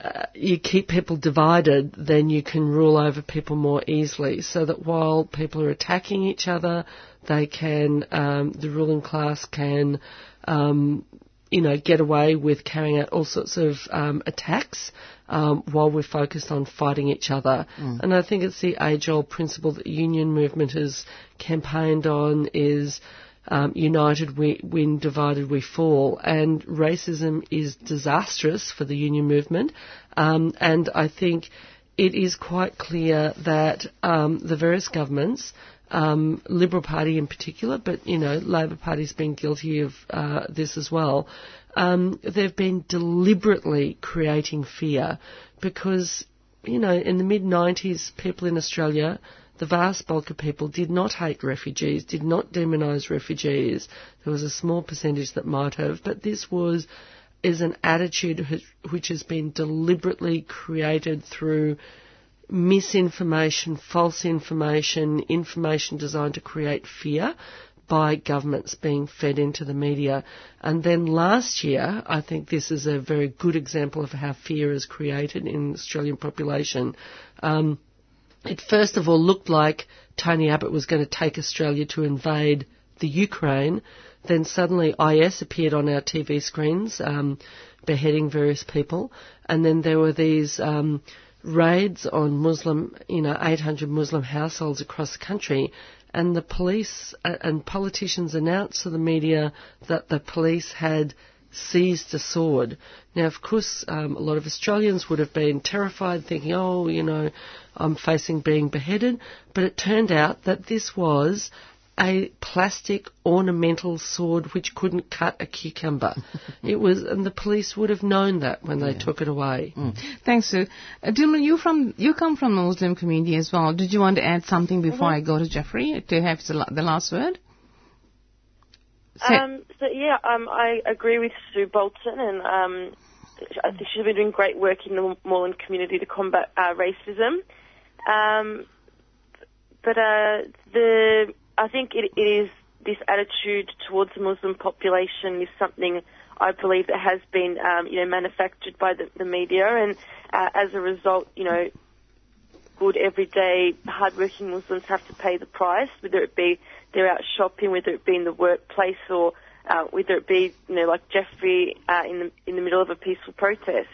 uh, you keep people divided, then you can rule over people more easily. So that while people are attacking each other, they can um, the ruling class can um, you know, get away with carrying out all sorts of um, attacks um, while we're focused on fighting each other. Mm. And I think it's the age-old principle that the union movement has campaigned on is um, united we win, divided we fall. And racism is disastrous for the union movement. Um, and I think it is quite clear that um, the various governments um, Liberal Party in particular, but you know, Labor Party's been guilty of uh, this as well. Um, they've been deliberately creating fear because, you know, in the mid 90s, people in Australia, the vast bulk of people did not hate refugees, did not demonise refugees. There was a small percentage that might have, but this was is an attitude which has been deliberately created through misinformation, false information, information designed to create fear by governments being fed into the media. And then last year, I think this is a very good example of how fear is created in the Australian population. Um, it first of all looked like Tony Abbott was going to take Australia to invade the Ukraine. Then suddenly IS appeared on our TV screens, um, beheading various people. And then there were these um, raids on Muslim, you know, 800 Muslim households across the country, and the police uh, and politicians announced to the media that the police had seized a sword. Now, of course, um, a lot of Australians would have been terrified, thinking, oh, you know, I'm facing being beheaded. But it turned out that this was a plastic ornamental sword which couldn't cut a cucumber. it was, and the police would have known that when they yeah. took it away. Mm. Thanks, Sue. Uh, Dilma, you from you come from the Muslim community as well. Did you want to add something before mm-hmm. I go to Jeffrey to have the last word? Um, so yeah, um, I agree with Sue Bolton, and um, I think she's been doing great work in the Moreland community to combat uh, racism. Um, but uh, the I think it, it is this attitude towards the Muslim population is something I believe that has been, um, you know, manufactured by the, the media, and uh, as a result, you know, good everyday hardworking Muslims have to pay the price, whether it be they're out shopping, whether it be in the workplace, or uh, whether it be, you know, like Jeffrey uh, in the in the middle of a peaceful protest.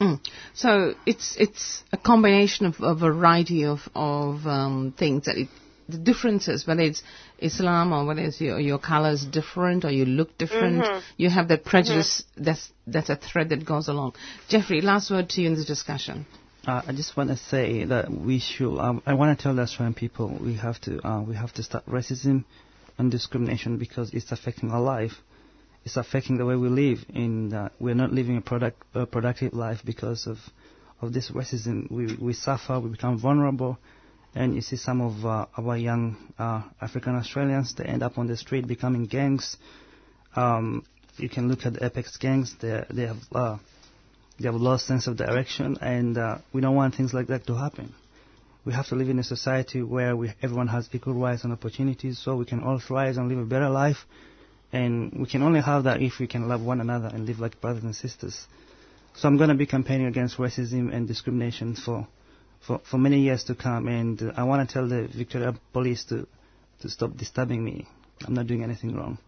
Mm. So it's it's a combination of a variety of of um, things that it the differences, whether it's Islam or whether it's your, your color is different or you look different, you have that prejudice. That's that's a thread that goes along. Jeffrey, last word to you in this discussion. Uh, I just want to say that we should. Um, I want to tell the Australian people we have to uh, we have to stop racism and discrimination because it's affecting our life. It's affecting the way we live. In uh, we're not living a product a productive life because of of this racism. We we suffer. We become vulnerable. And you see some of uh, our young uh, African Australians, they end up on the street becoming gangs. Um, you can look at the Apex gangs. They they have uh, they have lost sense of direction, and uh, we don't want things like that to happen. We have to live in a society where we, everyone has equal rights and opportunities, so we can all thrive and live a better life. And we can only have that if we can love one another and live like brothers and sisters. So I'm going to be campaigning against racism and discrimination for for, for many years to come, and uh, I want to tell the Victoria Police to to stop disturbing me. I'm not doing anything wrong.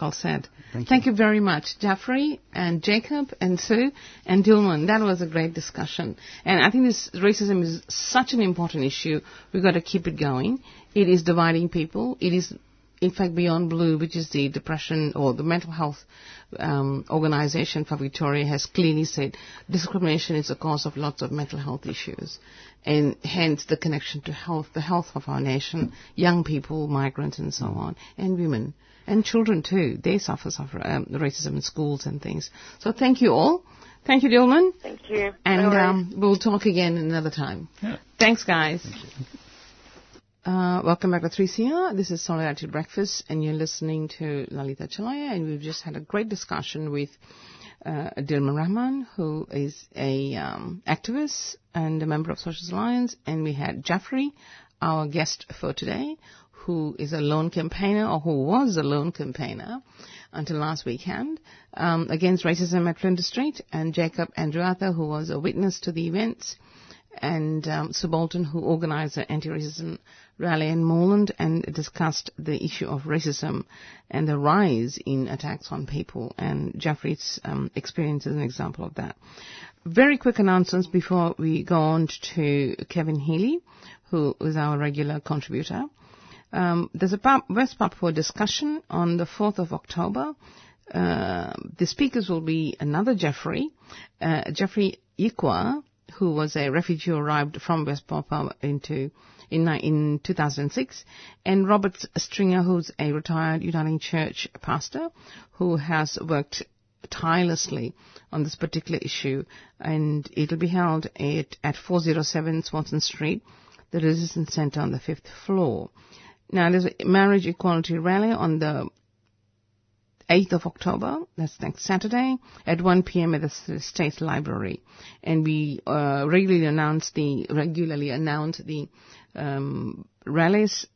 Well said. Thank Thank you very much, Jeffrey and Jacob and Sue and Dilman. That was a great discussion. And I think this racism is such an important issue. We've got to keep it going. It is dividing people. It is, in fact, Beyond Blue, which is the depression or the mental health um, organization for Victoria, has clearly said discrimination is a cause of lots of mental health issues. And hence the connection to health, the health of our nation, young people, migrants and so on, and women and children too. They suffer, suffer um, racism in schools and things. So thank you all. Thank you, Dilman. Thank you. And No um, we'll talk again another time. Yeah. Thanks, guys. Uh, welcome back to 3CR. This is Solidarity Breakfast, and you're listening to Lalita Chelliah, and we've just had a great discussion with uh, Dilman Rahman, who is a um, activist and a member of Social Alliance, and we had Jaffrey, our guest for today, who is a lone campaigner, or who was a lone campaigner until last weekend, um, against racism at Flinders Street, and Jacob Andreatha, who was a witness to the events, and um, Sue Bolton, who organized an anti-racism rally in Moreland and discussed the issue of racism and the rise in attacks on people. And Jeffrey's um, experience is an example of that. Very quick announcements before we go on to Kevin Healy, who is our regular contributor. Um, there's a Pap- West Papua discussion on the 4th of October. Uh, the speakers will be another Jeffrey, uh, Jeffrey Ikwa, who was a refugee who arrived from West Papua into in, in 2006, and Robert Stringer, who's a retired Uniting Church pastor who has worked tirelessly on this particular issue, and it'll be held at, at 407 Swanston Street, the Resistance Centre on the fifth floor. Now, there's a marriage equality rally on the 8th of October, that's next Saturday, at 1 p.m. at the State Library. And we uh, regularly announce the, regularly announce the um, rallies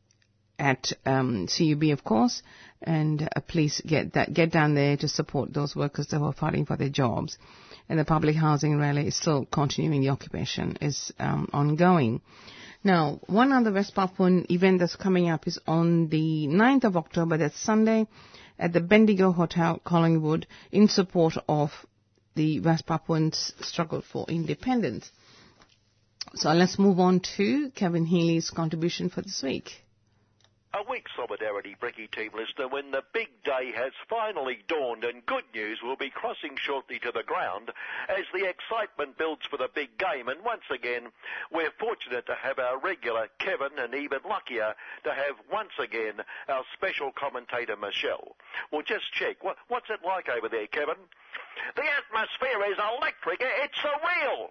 at um, CUB, of course, and uh, please get that get down there to support those workers that are fighting for their jobs. And the public housing rally is still continuing. The occupation is um, ongoing. Now, one other West Papuan event that's coming up is on the 9th of October. That's Sunday at the Bendigo Hotel, Collingwood, in support of the West Papuans' struggle for independence. So let's move on to Kevin Healy's contribution for this week. A week solidarity, Bricky team listener, when the big day has finally dawned and good news will be crossing shortly to the ground as the excitement builds for the big game. And once again, we're fortunate to have our regular Kevin and even luckier to have once again our special commentator Michelle. Well, just check. What, what's it like over there, Kevin? The atmosphere is electric. It's surreal.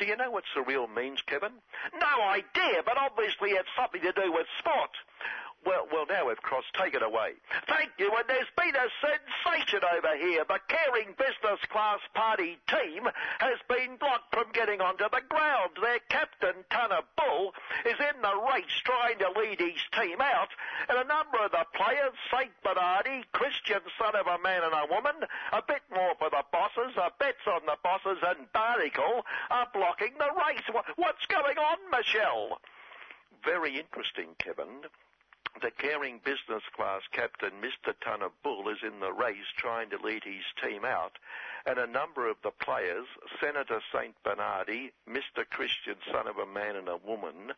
Do you know what surreal means, Kevin? No idea, but obviously it's something to do with sport. Well, well, now we've crossed. Take it away. Thank you. And there's been a sensation over here. The caring business class party team has been blocked from getting onto the ground. Their captain, Tanner Bull, is in the race trying to lead his team out. And a number of the players, Saint Bernardi, Christian son of a man and a woman, a bit more for the bosses, a bets on the bosses, and Barnacle are blocking the race. What's going on, Michelle? Very interesting, Kevin. The caring business class captain, Mr. Tunner Bull, is in the race trying to lead his team out, and a number of the players, Senator St. Bernardi, Mr. Christian, son of a man and a woman,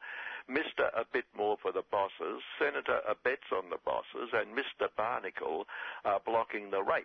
Mr. A Bit More for the bosses, Senator A Bets on the bosses, and Mr. Barnacle are blocking the race.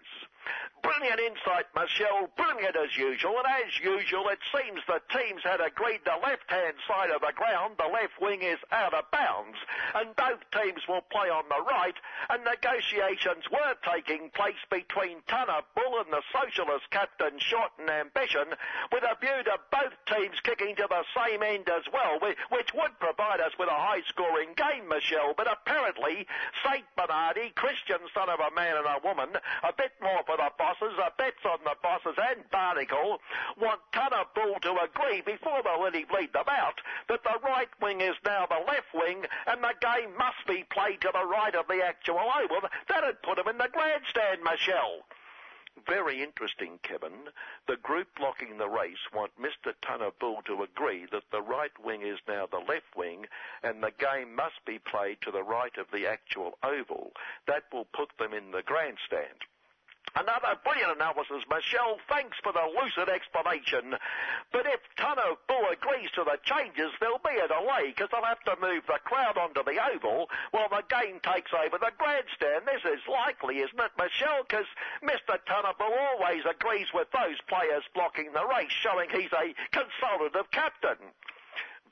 Brilliant insight, Michelle, brilliant as usual, and as usual, it seems the teams had agreed the left-hand side of the ground, the left wing is out of bounds, and both teams will play on the right, and negotiations were taking place between Tanner Bull and the Socialist captain Shorten Ambition, with a view to both teams kicking to the same end as well, which would provide us with a high-scoring game, Michelle. But apparently, St. Bernardi, Christian son of a man and a woman, a bit more for the bosses, a bets on the bosses and Barnacle, want Tunner Bull to agree before they really bleed them out that the right wing is now the left wing and the game must be played to the right of the actual oval. That'd put them in the grandstand, Michelle. Very interesting, Kevin. The group blocking the race want Mr. Tunner to agree that the right wing is now the left wing and the game must be played to the right of the actual oval. That will put them in the grandstand. Another brilliant analysis, Michelle. Thanks for the lucid explanation. But if Tunner Bull agrees to the changes, there'll be a delay because they'll have to move the crowd onto the oval while the game takes over the grandstand. This is likely, isn't it, Michelle? Because Mr. Tunner Bull always agrees with those players blocking the race, showing he's a consultative captain.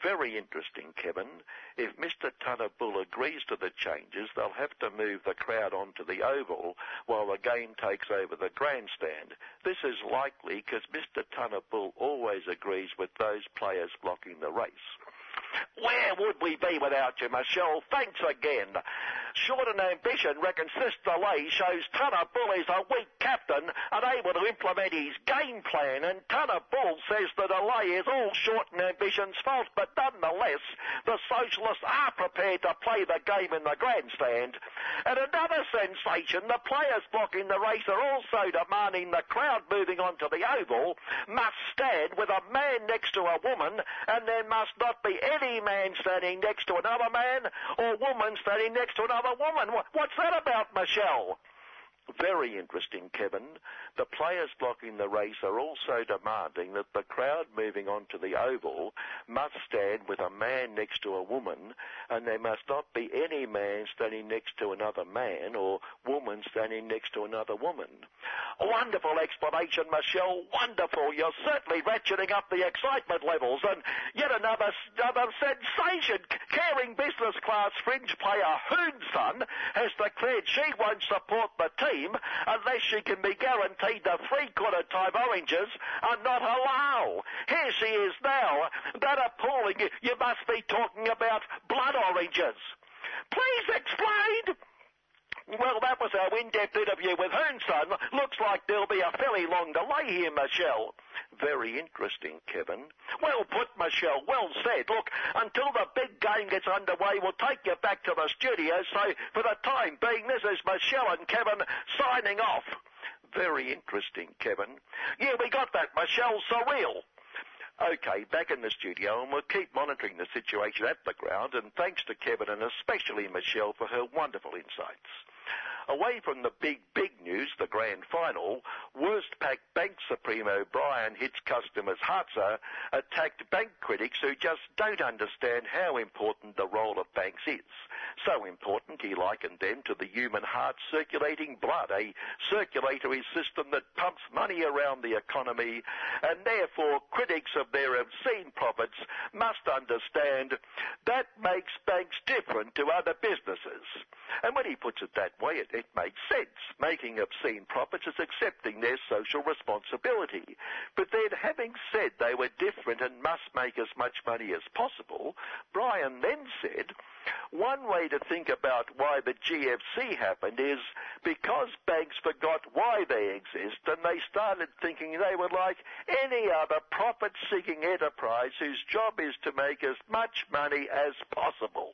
Very interesting, Kevin. If Mr. Tunner Bull agrees to the changes, they'll have to move the crowd onto the oval while the game takes over the grandstand. This is likely because Mr. Tunner Bull always agrees with those players blocking the race. Where would we be without you, Michelle? Thanks again. Shorten Ambition reckons this delay shows Tunner Bull is a weak captain, unable to implement his game plan, and Tunner Bull says the delay is all Shorten Ambition's fault, but nonetheless, the Socialists are prepared to play the game in the grandstand. And another sensation, the players blocking the race are also demanding the crowd moving onto the oval must stand with a man next to a woman, and there must not be any man standing next to another man or woman standing next to another woman. What's that about, Michelle? Very interesting, Kevin. The players blocking the race are also demanding that the crowd moving onto the oval must stand with a man next to a woman, and there must not be any man standing next to another man or woman standing next to another woman. Wonderful explanation, Michelle. Wonderful. You're certainly ratcheting up the excitement levels. And yet another, another sensation. Caring business class fringe player Hoonson has declared she won't support the team team unless she can be guaranteed the three-quarter type oranges are not allowed. Here she is now. That appalling. You must be talking about blood oranges. Please explain. Well, that was our in-depth interview with Hoonson. Looks like there'll be a fairly long delay here, Michelle. Very interesting, Kevin. Well put, Michelle. Well said. Look, until the big game gets underway, we'll take you back to the studio. So, for the time being, this is Michelle and Kevin signing off. Very interesting, Kevin. Yeah, we got that, Michelle. Surreal. Okay, back in the studio, and we'll keep monitoring the situation at the ground, and thanks to Kevin and especially Michelle for her wonderful insights. Away from the big, big news, the grand final, worst pack bank supremo Brian Hits customers Hartzer attacked bank critics who just don't understand how important the role of banks is. So important he likened them to the human heart circulating blood, a circulatory system that pumps money around the economy, and therefore critics of their obscene profits must understand that makes banks different to other businesses. And when he puts it that way, it, it makes sense. Making obscene profits is accepting their social responsibility. But then, having said they were different and must make as much money as possible, Brian then said, one way to think about why the GFC happened is because banks forgot why they exist and they started thinking they were like any other profit-seeking enterprise whose job is to make as much money as possible.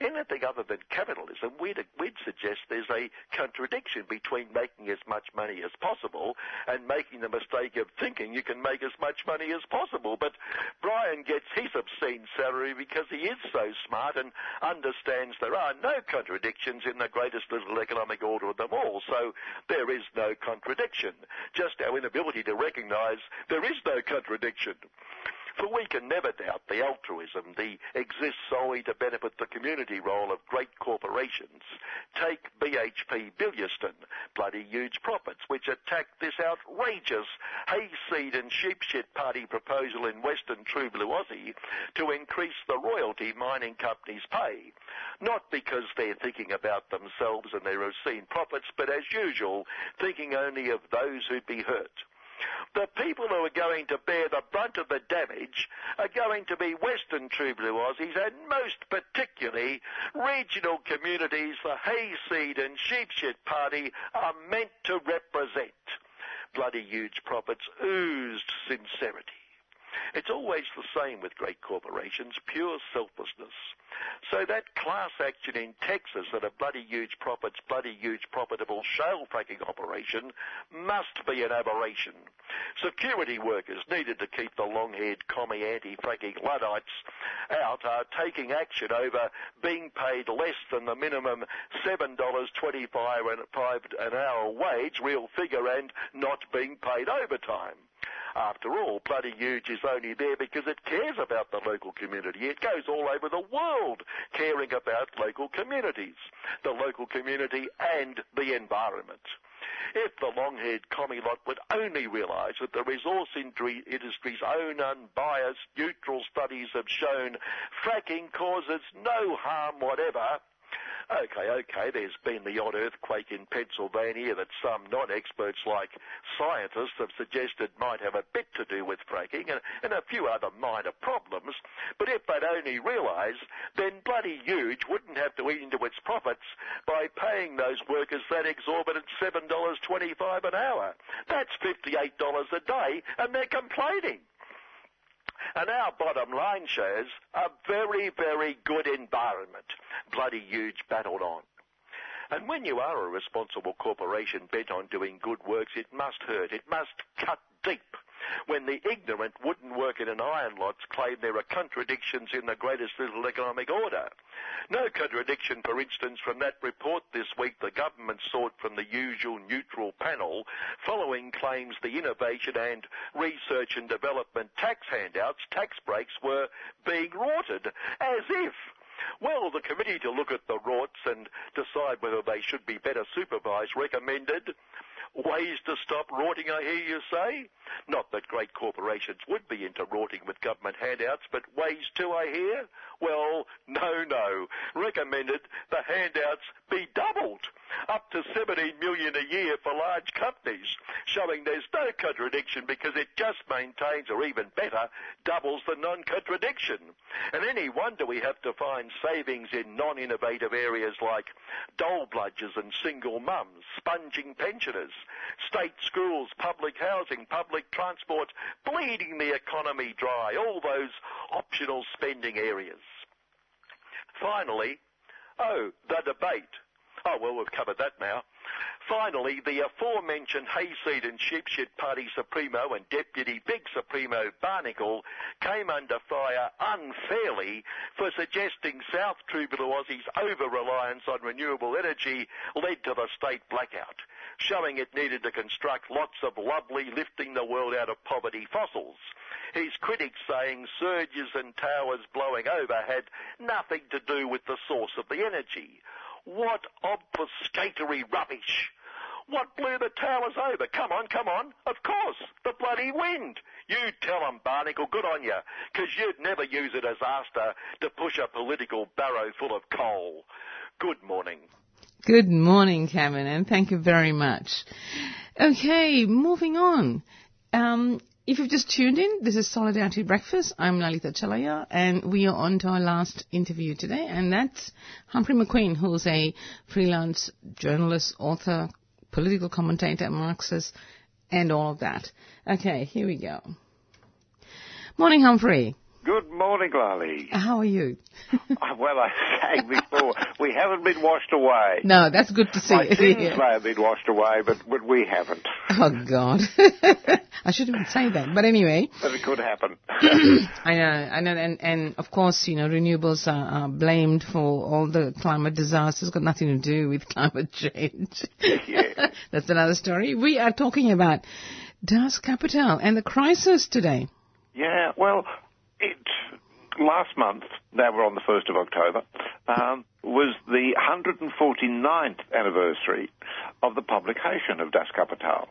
Anything other than capitalism, we'd, we'd suggest there's a contradiction between making as much money as possible and making the mistake of thinking you can make as much money as possible. But Brian gets his obscene salary because he is so smart and understands there are no contradictions in the greatest little economic order of them all. So there is no contradiction. Just our inability to recognise there is no contradiction. For we can never doubt the altruism, the exists solely to benefit the community role of great corporations. Take BHP Billiaston, bloody huge profits, which attacked this outrageous hayseed and sheepshit party proposal in Western True Blue Aussie to increase the royalty mining companies pay. Not because they're thinking about themselves and their obscene profits, but as usual, thinking only of those who'd be hurt. The people who are going to bear the brunt of the damage are going to be Western True Aussies and most particularly regional communities the Hayseed and Sheepshit Party are meant to represent. Bloody huge profits oozed sincerity. It's always the same with great corporations, pure selflessness. So that class action in Texas at a bloody huge profits, bloody huge profitable shale fracking operation must be an aberration. Security workers needed to keep the long-haired commie anti-fracking Luddites out are taking action over being paid less than the minimum $7.25 an hour wage, real figure, and not being paid overtime. After all, Bloody Huge is only there because it cares about the local community. It goes all over the world caring about local communities, the local community and the environment. If the long-haired commie lot would only realise that the resource industry's own unbiased, neutral studies have shown fracking causes no harm whatever, Okay, okay, there's been the odd earthquake in Pennsylvania that some non-experts like scientists have suggested might have a bit to do with fracking and, and a few other minor problems. But if they'd only realise, then bloody huge wouldn't have to eat into its profits by paying those workers that exorbitant $7.25 an hour. That's $58 a day and they're complaining. And our bottom line shows a very, very good environment. Bloody huge battled on. And when you are a responsible corporation bent on doing good works, it must hurt. It must cut deep when the ignorant wooden work in an iron lots claim there are contradictions in the greatest little economic order. No contradiction, for instance, from that report this week the government sought from the usual neutral panel following claims the innovation and research and development tax handouts, tax breaks, were being rorted as if well, the committee to look at the rorts and decide whether they should be better supervised recommended Ways to stop rorting, I hear you say? Not that great corporations would be into rorting with government handouts, but ways to, I hear? Well, no, no. Recommended the handouts be doubled, up to 17 million a year for large companies, showing there's no contradiction because it just maintains, or even better, doubles the non-contradiction. And any wonder we have to find savings in non-innovative areas like dole bludgers and single mums, sponging pensioners, state schools, public housing, public transport, bleeding the economy dry, all those optional spending areas. Finally, oh, the debate. Oh, well, we've covered that now. Finally, the aforementioned Hayseed and Sheepshit Party Supremo and Deputy Big Supremo Barnacle came under fire unfairly for suggesting South Blue Aussie's over-reliance on renewable energy led to the state blackout, showing it needed to construct lots of lovely lifting the world out of poverty fossils. His critics saying surges and towers blowing over had nothing to do with the source of the energy. What obfuscatory rubbish! What blew the towers over? Come on, come on. Of course, the bloody wind. You tell 'em, Barnacle, good on you, 'cause you'd never use a disaster to push a political barrow full of coal. Good morning. Good morning, Cameron, and thank you very much. Okay, moving on. Um, if you've just tuned in, this is Solidarity Breakfast. I'm Lalita Chelliah, and we are on to our last interview today, and that's Humphrey McQueen, who's a freelance journalist, author, political commentator, Marxist, and all of that. Okay, here we go. Morning, Humphrey. Good morning, Lali. How are you? Uh, well, I sang before, we haven't been washed away. No, that's good to see. My may have been washed away, but, but we haven't. Oh God, I shouldn't even say that. But anyway, But it could happen. I know, I know, and and of course, you know, renewables are, are blamed for all the climate disasters. It's Got nothing to do with climate change. Yeah. That's another story. We are talking about Das Kapital and the crisis today. Yeah, well, last month, now we're on the 1st of October, um, was the 149th anniversary of the publication of Das Kapital.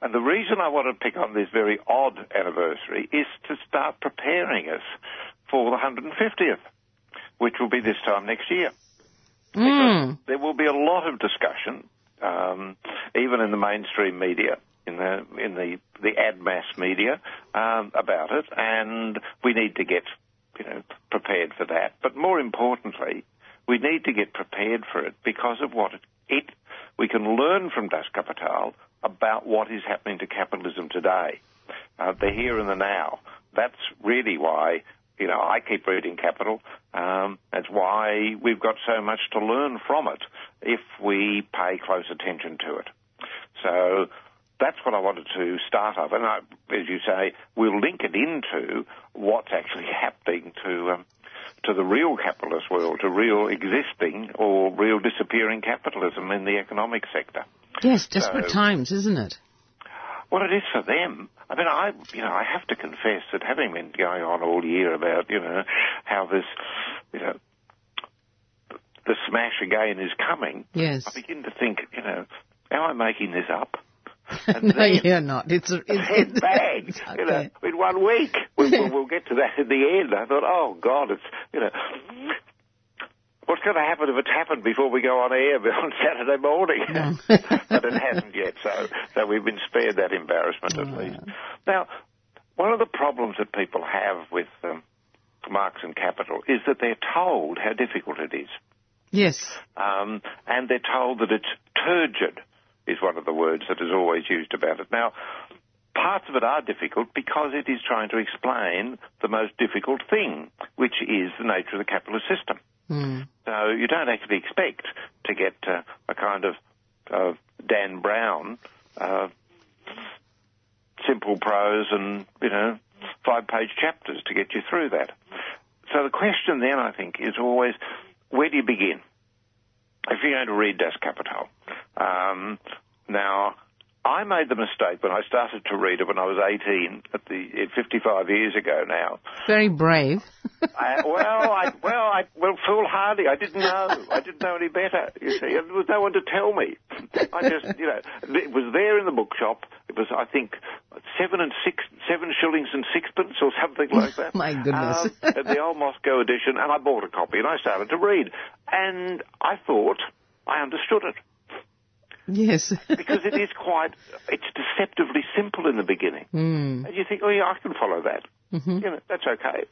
And the reason I want to pick on this very odd anniversary is to start preparing us for the 150th, which will be this time next year. Mm. There will be a lot of discussion, um, even in the mainstream media, in the in the the ad mass media, um, about it, and we need to get you know prepared for that. But more importantly, we need to get prepared for it because of what it, it we can learn from Das Kapital about what is happening to capitalism today. Uh, the here and the now. That's really why you know, I keep reading Capital. Um, that's why we've got so much to learn from it if we pay close attention to it. So that's what I wanted to start off. And I, as you say, we'll link it into what's actually happening to um, to the real capitalist world, to real existing or real disappearing capitalism in the economic sector. Yes, desperate So- times, isn't it? Well, it is for them. I mean, I, you know, I have to confess that having been going on all year about, you know, how this, you know, the smash again is coming, Yes. I begin to think, you know, am I making this up? And no, you're not. It's it's, Head it's bang, you know, in one week. We'll, we'll, we'll get to that in the end. I thought, oh God, it's, you know, what's going to happen if it's happened before we go on air on Saturday morning? but it hasn't yet, so so we've been spared that embarrassment at least. Now, one of the problems that people have with um, Marx and Capital is that they're told how difficult it is, Yes. um, and they're told that it's turgid is one of the words that is always used about it. Now, parts of it are difficult because it is trying to explain the most difficult thing, which is the nature of the capitalist system. Mm. So you don't actually expect to get uh, a kind of uh, Dan Brown, uh, simple prose and, you know, five-page chapters to get you through that. So the question then, I think, is always, where do you begin? If you're going to read Das Kapital. Um, now, I made the mistake when I started to read it when I was 18, at the 55 years ago now, Very brave. I, well, I, well, I, well, foolhardy. I didn't know. I didn't know any better. You see, there was no one to tell me. I just, you know, it was there in the bookshop. It was, I think, seven and six, seven shillings and sixpence or something like that. My goodness. Um, the old Moscow edition, and I bought a copy and I started to read, and I thought I understood it yes. because it is quite, it's deceptively simple in the beginning. Mm. And you think, oh yeah, I can follow that. hmm You know, that's okay.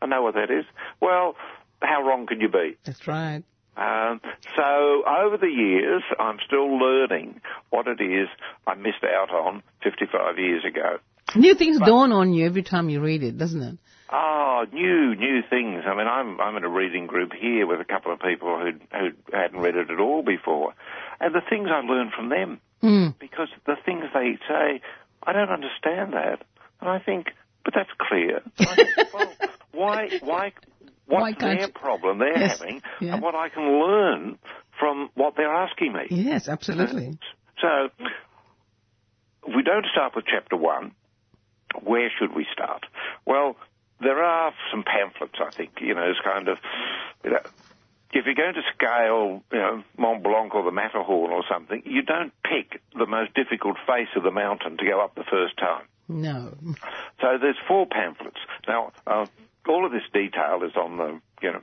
I know what that is. Well, how wrong can you be? That's right. Um, so over the years, I'm still learning what it is I missed out on 55 years ago. New things dawn on you every time you read it, doesn't it? Oh, new, new things. I mean, I'm, I'm in a reading group here with a couple of people who who hadn't read it at all before. And the things I learned from them, Mm. because the things they say, I don't understand that. And I think, but that's clear. Think, well, why, why, what's Why their problem they're Yes, having yeah. and what I can learn from what they're asking me? Yes, absolutely. So, if we don't start with chapter one, where should we start? Well, there are some pamphlets, I think, you know, it's kind of, you know, if you're going to scale, you know, Mont Blanc or the Matterhorn or something, you don't pick the most difficult face of the mountain to go up the first time. No. So there's four pamphlets. Now, uh, all of this detail is on the, you know,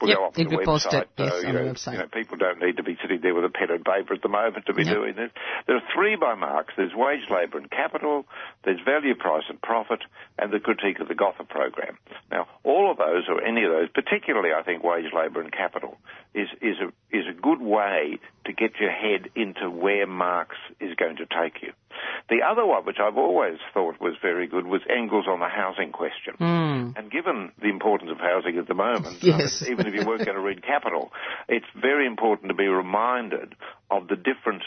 will Yep, go up on the website. posted, so, yes, you know, website. You know, people don't need to be sitting there with a pen and paper at the moment to be Yep. doing this. There are three by Marx. There's Wage, Labour and Capital, there's Value, Price and Profit, and the Critique of the Gotha Program. Now, all of those, or any of those, particularly I think Wage, Labour and Capital, is, is, a, is a good way to get your head into where Marx is going to take you. The other one, which I've always thought was very good, was Engels on the housing question. Mm. And given the importance of housing at the moment, Yes. even if you weren't going to read Capital, it's very important to be reminded of the difference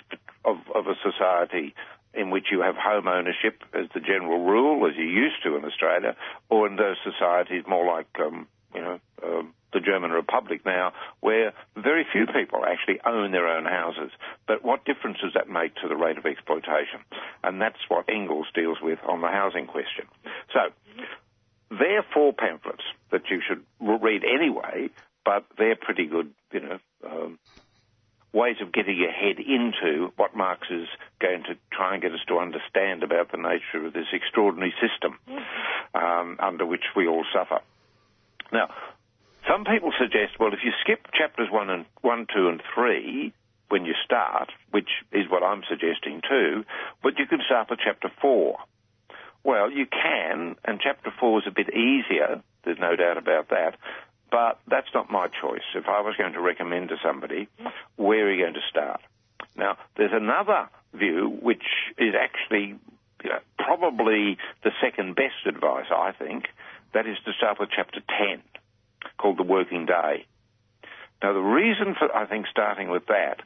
of, of a society in which you have home ownership as the general rule, as you used to in Australia, or in those societies more like, um, you know, um, the German Republic now, where very few people actually own their own houses. But what difference does that make to the rate of exploitation? And that's what Engels deals with on the housing question. So, they're four pamphlets that you should read anyway, but they're pretty good, you know, um, ways of getting your head into what Marx is going to try and get us to understand about the nature of this extraordinary system um, under which we all suffer. Now, some people suggest, well, if you skip chapters one and one, two, and three when you start, which is what I'm suggesting too, but you can start with chapter four. Well, you can, and chapter four is a bit easier. There's no doubt about that. But that's not my choice. If I was going to recommend to somebody, where are you going to start? Now, there's another view which is actually you know, probably the second best advice, I think. That is to start with chapter 10, called The Working Day. Now, the reason for, I think, starting with that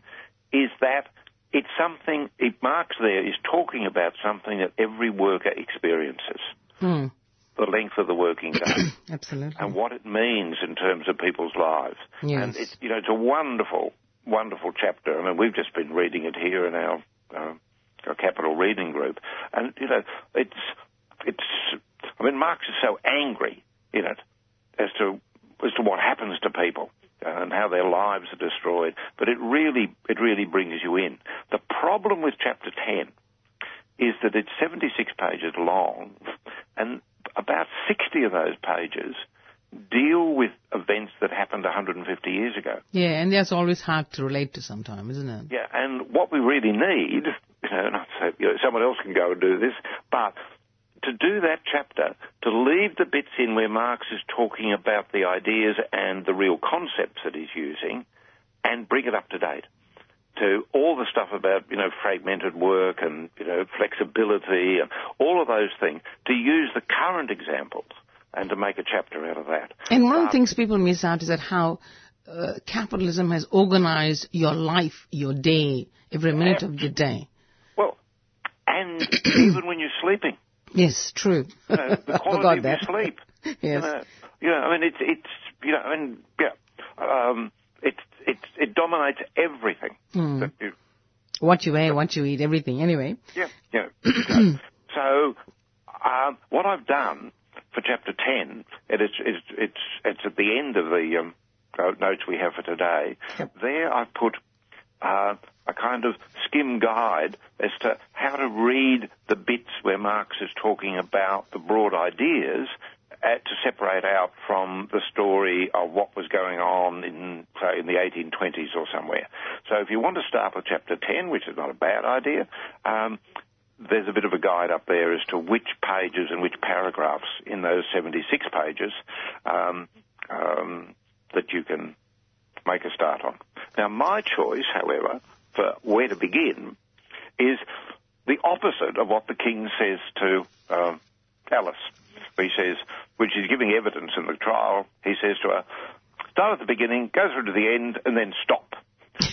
is that it's something, it, Marx there is talking about something that every worker experiences. Mm. The length of the working day Absolutely. and what it means in terms of people's lives. Yes. And it's, you know, it's a wonderful, wonderful chapter. I mean, we've just been reading it here in our, uh, our capital reading group. And, you know, it's, it's, I mean, Marx is so angry in it as to, as to what happens to people and how their lives are destroyed. But it really, it really brings you in. The problem with chapter 10 is that it's 76 pages long and about 60 of those pages deal with events that happened 150 years ago. Yeah, and that's always hard to relate to sometimes, isn't it? Yeah, and what we really need, you know, not so, you know, someone else can go and do this, but to do that chapter, to leave the bits in where Marx is talking about the ideas and the real concepts that he's using, and bring it up to date to all the stuff about, you know, fragmented work and, you know, flexibility and all of those things, to use the current examples and to make a chapter out of that. And one of the things people miss out is that how uh, capitalism has organized your life, your day, every minute of your day. Well, and even when you're sleeping, Yes, true. you know, the I quality of that. your sleep. yes. You know, you know, I mean, it's it's you know, I mean, yeah, um, it it it dominates everything. That you, What you wear, what you eat, everything. Anyway. yeah, yeah. so, so um, what I've done for chapter ten, and it's it's it's it's at the end of the um, notes we have for today. There, I've put uh, a kind of skim guide as to how to read the bits where Marx is talking about the broad ideas uh, to separate out from the story of what was going on in, say, in the 1820s or somewhere. So if you want to start with chapter 10, which is not a bad idea, um, there's a bit of a guide up there as to which pages and which paragraphs in those 76 pages um, um, that you can make a start on. Now, my choice, however, for where to begin is the opposite of what the king says to um, Alice. He says, when she's giving evidence in the trial, he says to her, start at the beginning, go through to the end, and then stop.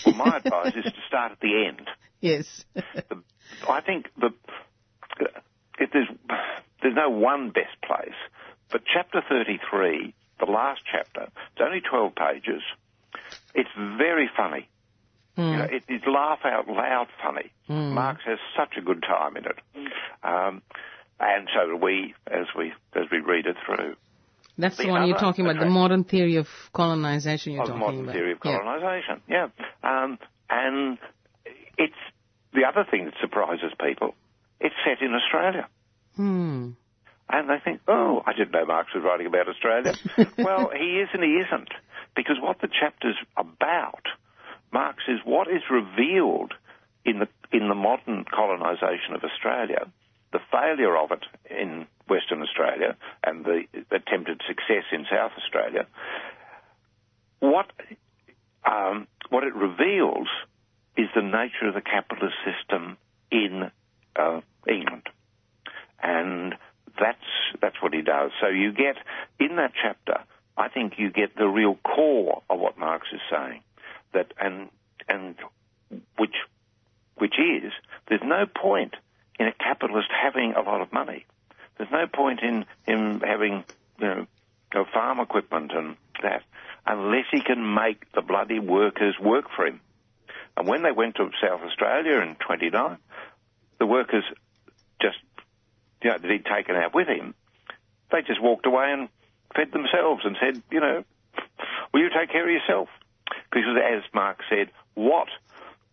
Well, my advice is to start at the end. Yes. The, I think the if there's there's no one best place, but chapter 33, the last chapter, it's only 12 pages. It's very funny. You know, it is laugh out loud funny. Marx has such a good time in it, um, and so do we as we as we read it through. That's the, The one you're talking about, the modern theory of colonization you're of talking modern about. theory of Yeah. colonization. Yeah, Um, and it's the other thing that surprises people. It's set in Australia. Hmm. And they think, oh, I didn't know Marx was writing about Australia. well, he is and he isn't. Because what the chapter's about, Marx is what is revealed in the in the modern colonisation of Australia, the failure of it in Western Australia and the attempted success in South Australia. What um, what it reveals is the nature of the capitalist system in uh, England, and that's that's what he does. So you get in that chapter, I think you get the real core of what Marx is saying that and and which which is there's no point in a capitalist having a lot of money. There's no point in him having you know farm equipment and that unless he can make the bloody workers work for him. And when they went to South Australia in 29, the workers just, you know, that he'd taken out with him, they just walked away and fed themselves and said, you know, will you take care of yourself? Because as Marx said, what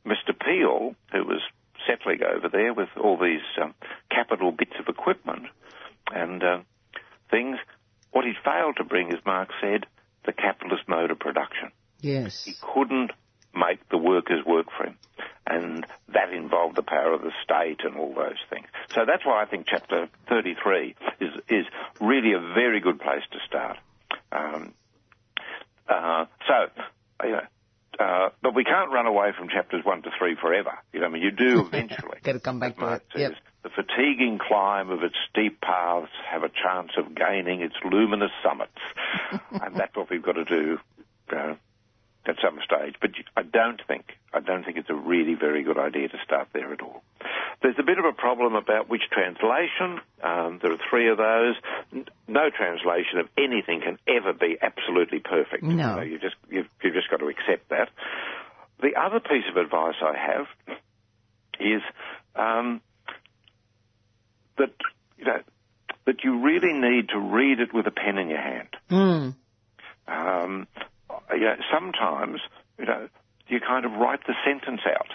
Mr. Peel, who was settling over there with all these um, capital bits of equipment and uh, things, what he failed to bring, as Marx said, the capitalist mode of production. Yes. He couldn't make the workers work for him. And that involved the power of the state and all those things. So that's why I think chapter 33 is, is really a very good place to start. Um, uh, so, you know, uh, but we can't run away from chapters one to three forever. You know, I mean, you do eventually. Got to come back to it. Yep. The fatiguing climb of its steep paths have a chance of gaining its luminous summits, and that's what we've got to do. You know, at some stage, but I don't think I don't think it's a really very good idea to start there at all. There's a bit of a problem about which translation. Um, there are three of those. No translation of anything can ever be absolutely perfect. No. So you just you've, you've just got to accept that. The other piece of advice I have is um, that you know that you really need to read it with a pen in your hand. Mm. Um, you know, sometimes, you know, you kind of write the sentence out.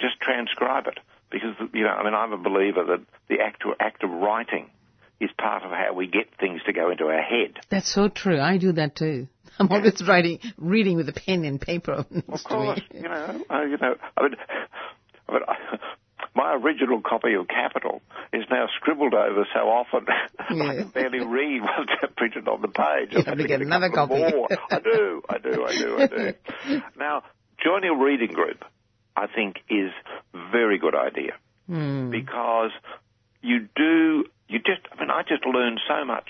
Just transcribe it. Because, you know, I mean, I'm a believer that the actual act of writing is part of how we get things to go into our head. That's so true. I do that too. I'm always writing, reading with a pen and paper. Of course, you know, uh, you know, I mean, I mean, my original copy of Capital is now scribbled over so often I can barely read what's printed on the page. You have to get another copy. More. I do, I do, I do, I do. now, joining a reading group, I think, is a very good idea Mm. because you do, you just, I mean, I just learn so much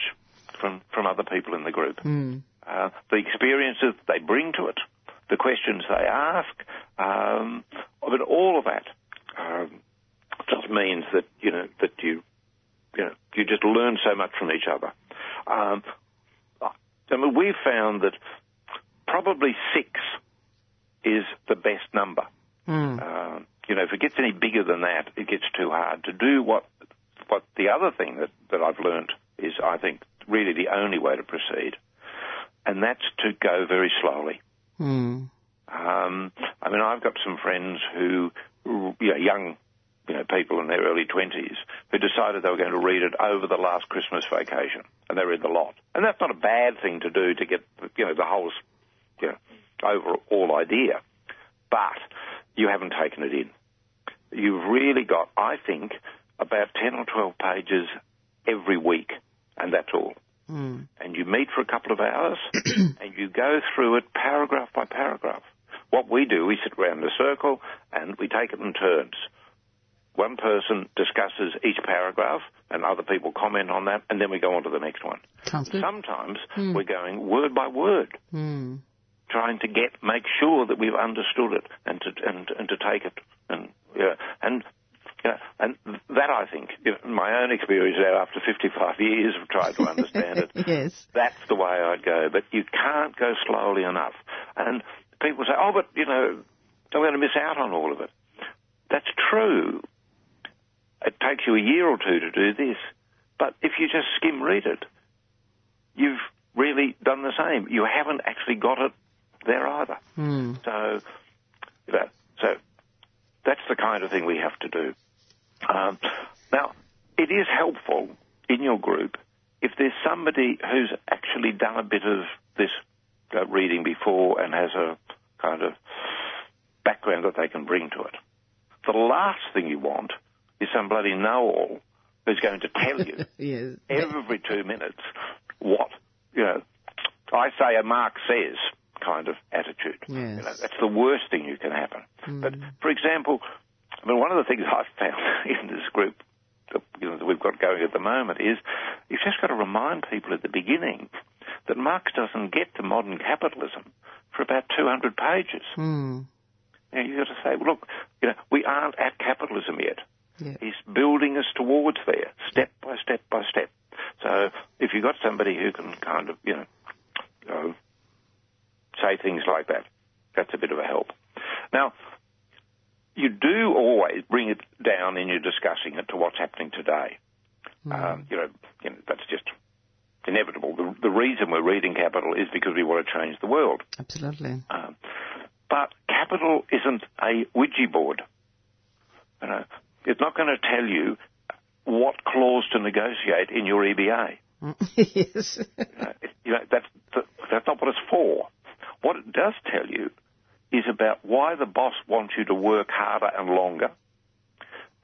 from, from other people in the group. Mm. Uh, the experiences they bring to it, the questions they ask, um, but all of that um, just means that you know that you you know you just learn so much from each other. Um, I mean, we've found that probably six is the best number. Mm. Um, you know, if it gets any bigger than that, it gets too hard to do. What what the other thing that that I've learnt is, I think, really the only way to proceed, and that's to go very slowly. Mm. Um, I mean, I've got some friends who, you know, young, you know, people in their early twenties who decided they were going to read it over the last Christmas vacation, and they read the lot. And that's not a bad thing to do to get, you know, the whole, you know, overall idea. But you haven't taken it in. You've really got, I think, about ten or twelve pages every week, and that's all Mm. and you meet for a couple of hours and you go through it paragraph by paragraph. What we do, we sit around in a circle and we take it in turns. One person discusses each paragraph and other people comment on that and then we go on to the next one. Sometimes we're going word by word, Mm. trying to get, make sure that we've understood it and to, and, and to take it and, yeah, and yeah, and that I think, you know, my own experience now after 55 years of trying to understand it, yes. that's the way I'd go. But you can't go slowly enough. And people say, oh, but, you know, I'm going to miss out on all of it. That's true. It takes you a year or two to do this. But if you just skim read it, you've really done the same. You haven't actually got it there either. Mm. So, you know, so that's the kind of thing we have to do. Um, now, it is helpful in your group if there's somebody who's actually done a bit of this uh, reading before and has a kind of background that they can bring to it. The last thing you want is some bloody know-all who's going to tell you Yes. every two minutes what, you know, I say a Marx says kind of attitude. Yes. You know, that's the worst thing you can happen. But, for example, I mean, one of the things I've found in this group, that, you know, we've got going at the moment is you've just got to remind people at the beginning that Marx doesn't get to modern capitalism for about 200 pages. Hmm. Now you've got to say, well, look, you know, we aren't at capitalism yet. Building us towards there, step by step by step. So if you've got somebody who can kind of, you know, uh, say things like that, that's a bit of a help. Now, you do always bring it down in your discussing it to what's happening today. Um, you, know, you know, that's just inevitable. The, the reason we're reading Capital is because we want to change the world. Absolutely. Um, but capital isn't a Ouija board. You know, it's not going to tell you what clause to negotiate in your EBA. Yes. You know, that's, that's not what it's for. What it does tell you is about why the boss wants you to work harder and longer.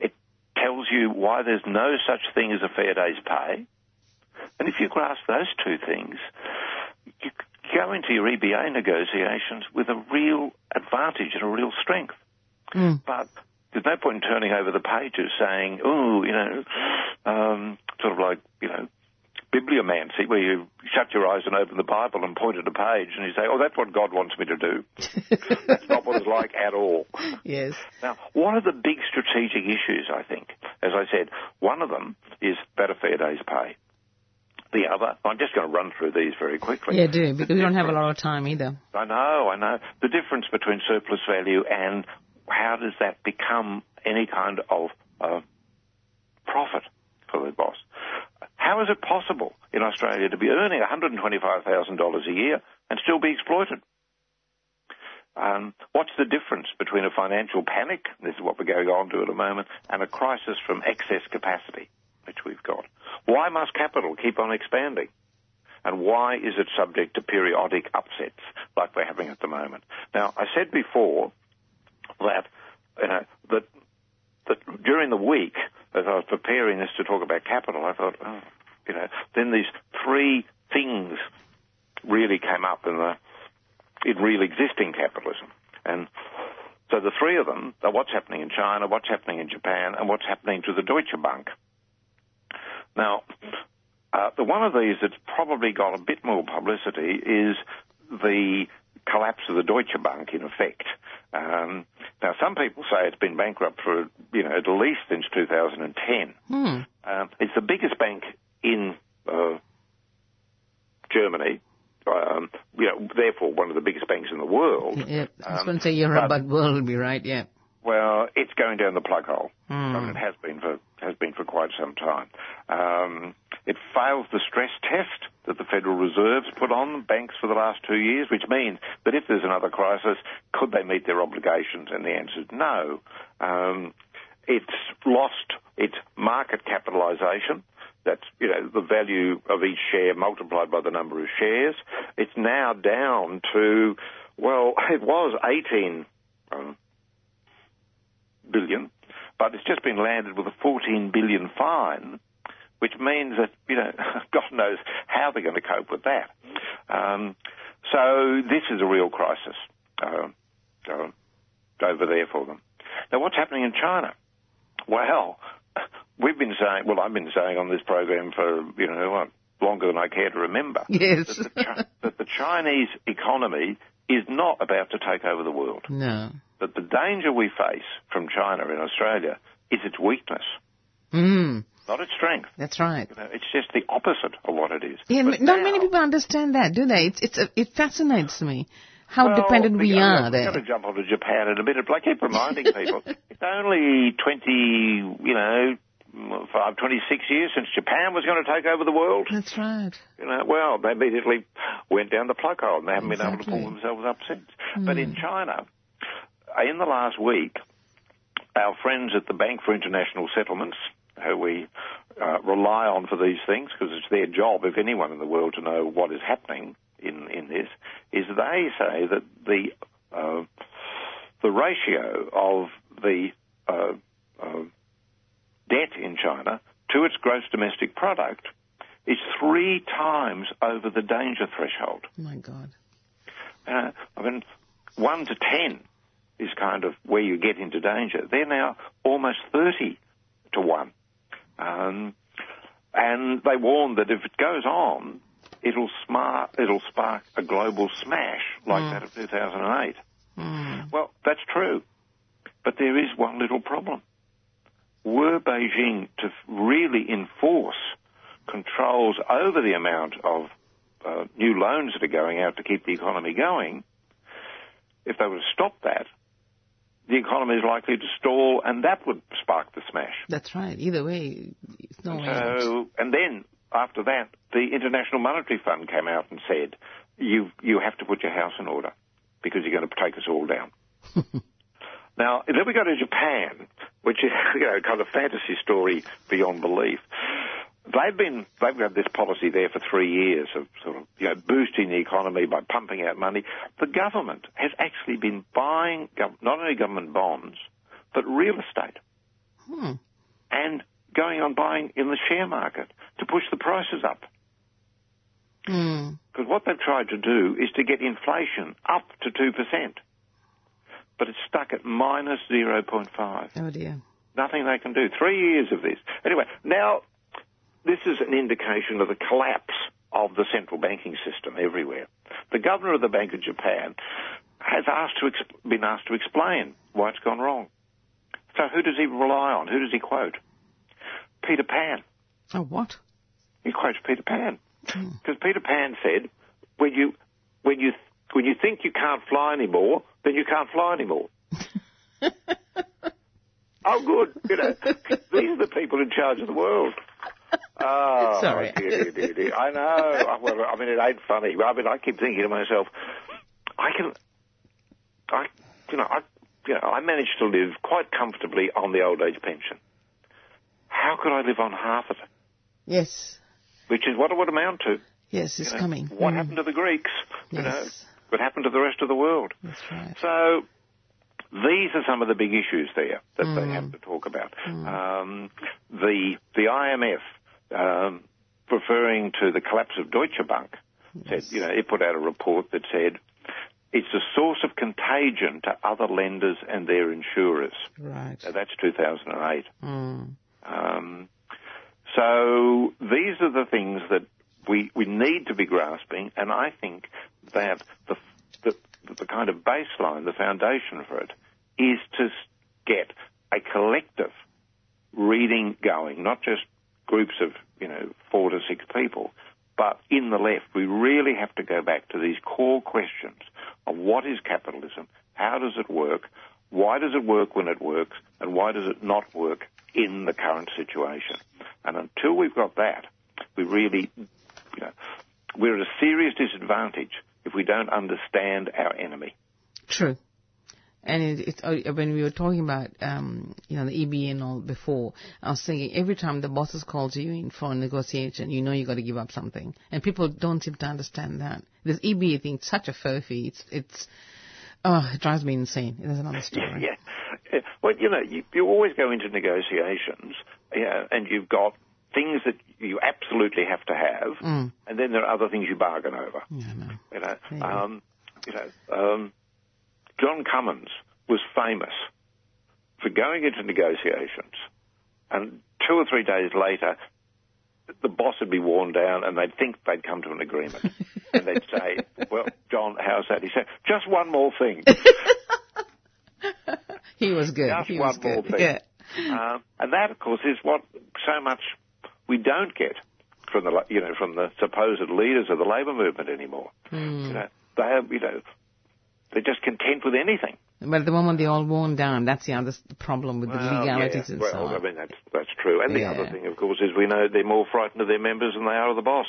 It tells you why there's no such thing as a fair day's pay. And if you grasp those two things, you go into your EBA negotiations with a real advantage and a real strength. Mm. But there's no point in turning over the pages saying, oh, you know, um, sort of like, you know, bibliomancy, where you shut your eyes and open the Bible and point at a page and you say, that's what God wants me to do. that's not what it's like at all. Yes. Now, what are the big strategic issues, I think? As I said, one of them is better fair day's pay. The other, I'm just going to run through these very quickly. Yeah, do because we don't have a lot of time either. I know, I know. The difference between surplus value and how does that become any kind of uh, profit for the boss? How is it possible in Australia to be earning $125,000 a year and still be exploited? Um, what's the difference between a financial panic, this is what we're going on to at the moment, and a crisis from excess capacity, which we've got? Why must capital keep on expanding? And why is it subject to periodic upsets like we're having at the moment? Now, I said before that, you know, that, that during the week, as I was preparing this to talk about capital, I thought, oh, you know, then these three things really came up in the in real existing capitalism. And so the three of them are what's happening in China, what's happening in Japan, and what's happening to the Deutsche Bank. Now, uh, the one of these that's probably got a bit more publicity is the collapse of the Deutsche Bank, in effect. Um, now, some people say it's been bankrupt for, you know, at least since 2010. Hmm. Um, it's the biggest bank in uh, Germany. Um, you know, therefore, one of the biggest banks in the world. Yeah, I was Um, going to say Europe, but- but world would be right. Yeah. Well, it's going down the plug hole. I mean, it has been for has been for quite some time. Um, it fails the stress test that the Federal Reserve's put on banks for the last two years, which means that if there's another crisis, could they meet their obligations? And the answer is no. Um, it's lost its market capitalisation. That's you know the value of each share multiplied by the number of shares. It's now down to well, it was 18 um, billion, but it's just been landed with a 14 billion fine, which means that, you know, God knows how they're going to cope with that. Um, so this is a real crisis uh, uh, over there for them. Now, what's happening in China? Well, we've been saying, well, I've been saying on this program for, you know, longer than I care to remember Yes. that the, that the Chinese economy is not about to take over the world no. But the danger we face from China in Australia is its weakness, Mm. not its strength. That's right. You know, It's just the opposite of what it is. Yeah, But not now- many people understand that, do they? It's, it's a, it fascinates me how well, dependent we are I'm going to jump onto Japan in a minute, but I keep reminding people it's only 20, you know, five, 26 years since Japan was going to take over the world. That's right. You know, well, they immediately went down the plug hole and they haven't been able to pull themselves up since. But in China, in the last week, our friends at the Bank for International Settlements, who we uh, rely on for these things because it's their job, if anyone in the world, to know what is happening in, in this, is they say that the uh, the ratio of the uh, uh, debt in China to its gross domestic product is three times over the danger threshold. Oh my God. Uh, I mean, one to ten is kind of where you get into danger. They're now almost thirty to one. Um, And they warn that if it goes on, it'll smart, it'll spark a global smash like Mm. that of 2008. Well, that's true. But there is one little problem. Were Beijing to really enforce controls over the amount of uh, new loans that are going out to keep the economy going, if they were to stop that, the economy is likely to stall and that would spark the smash. That's right. Either way, it's no way. So, and then after that, the International Monetary Fund came out and said, you, you have to put your house in order because you're going to take us all down. now, then we go to Japan, which is, you know, kind of fantasy story beyond belief. They've been, they've had this policy there for three years of sort of, you know, boosting the economy by pumping out money. The government has actually been buying gov- not only government bonds, but real estate Hmm. and going on buying in the share market to push the prices up. Hmm. Because what they've tried to do is to get inflation up to 2%. But it's stuck at minus 0.5. Oh dear. Nothing they can do. Three years of this. Anyway, now, this is an indication of the collapse of the central banking system everywhere. The governor of the Bank of Japan has asked to ex- been asked to explain why it's gone wrong. So who does he rely on? Who does he quote? Peter Pan. Oh what? He quotes Peter Pan hmm. because Peter Pan said, "When you when you when you think you can't fly anymore, then you can't fly anymore." oh, good. You know, these are the people in charge of the world. Oh, Sorry. dear, dear, dear, dear. I know. Well, I mean, it ain't funny. I mean, I keep thinking to myself, I can, I, you know, I, you know, I managed to live quite comfortably on the old age pension. How could I live on half of it? Yes. Which is what it would amount to. Yes, it's You know, coming. What Hmm. happened to the Greeks? You know, Yes. what happened to the rest of the world? That's right. So these are some of the big issues there that Hmm. they have to talk about. Um, the the IMF, um, referring to the collapse of Deutsche Bank, said you know it put out a report that said it's a source of contagion to other lenders and their insurers. Right. Now, that's 2008. Hmm. Um, so these are the things that we we need to be grasping, and I think that the the, the kind of baseline, the foundation for it, is to get a collective reading going, not just groups of you know four to six people, but in the left, we really have to go back to these core questions of what is capitalism, how does it work, why does it work when it works, and why does it not work in the current situation. And until we've got that, we really, you know, we're at a serious disadvantage if we don't understand our enemy. True. And it, it, uh, when we were talking about, um, you know, the EBA and all before, I was thinking every time the bosses calls you in for a negotiation, you know you got to give up something, and people don't seem to understand that. This EBA thing, is such a furphy. It's, it's, oh, it drives me insane. There's another story. Yeah. Uh, Well, you know, you, you always go into negotiations, yeah, and you've got things that you absolutely have to have, Mm. and then there are other things you bargain over. Yeah, no. You know, Yeah. um, you know, um, John Cummins was famous for going into negotiations, and two or three days later, the boss would be worn down, and they'd think they'd come to an agreement, and they'd say, "Well, John, how's that?" He said, "Just one more thing." He was good. Just he one was more thing. Yeah. Um, and that, of course, is what so much we don't get from the you know from the supposed leaders of the labour movement anymore. Hmm. You know, they have you know they're just content with anything. But at the moment they're all worn down. That's the other problem with the Well, legalities yeah. and well, so on. I mean that's that's true. And the Yeah. other thing, of course, is we know they're more frightened of their members than they are of the boss.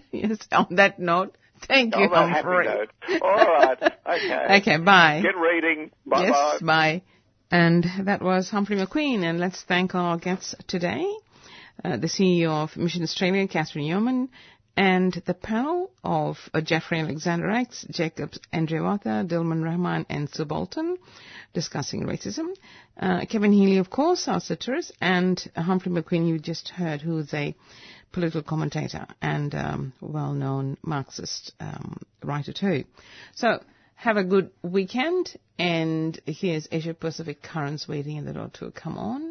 yes. On that note, thank you, On Humphrey. note. All right. Okay. Okay. Bye. Get reading. Bye yes. bye. Bye. And that was Humphrey McQueen. And let's thank our guests today, uh, the CEO of Mission Australia, Catherine Yeoman, and the panel of uh, Jeffrey Alexander X, Jacobs Andrewartha, Dilman Rahman, and Sue Bolton, discussing racism. Uh, Kevin Healy, of course, our satirist, and Humphrey McQueen, you just heard, who's a political commentator and um, well-known Marxist um, writer too. So have a good weekend, and here's Asia Pacific Currents waiting in the door to come on.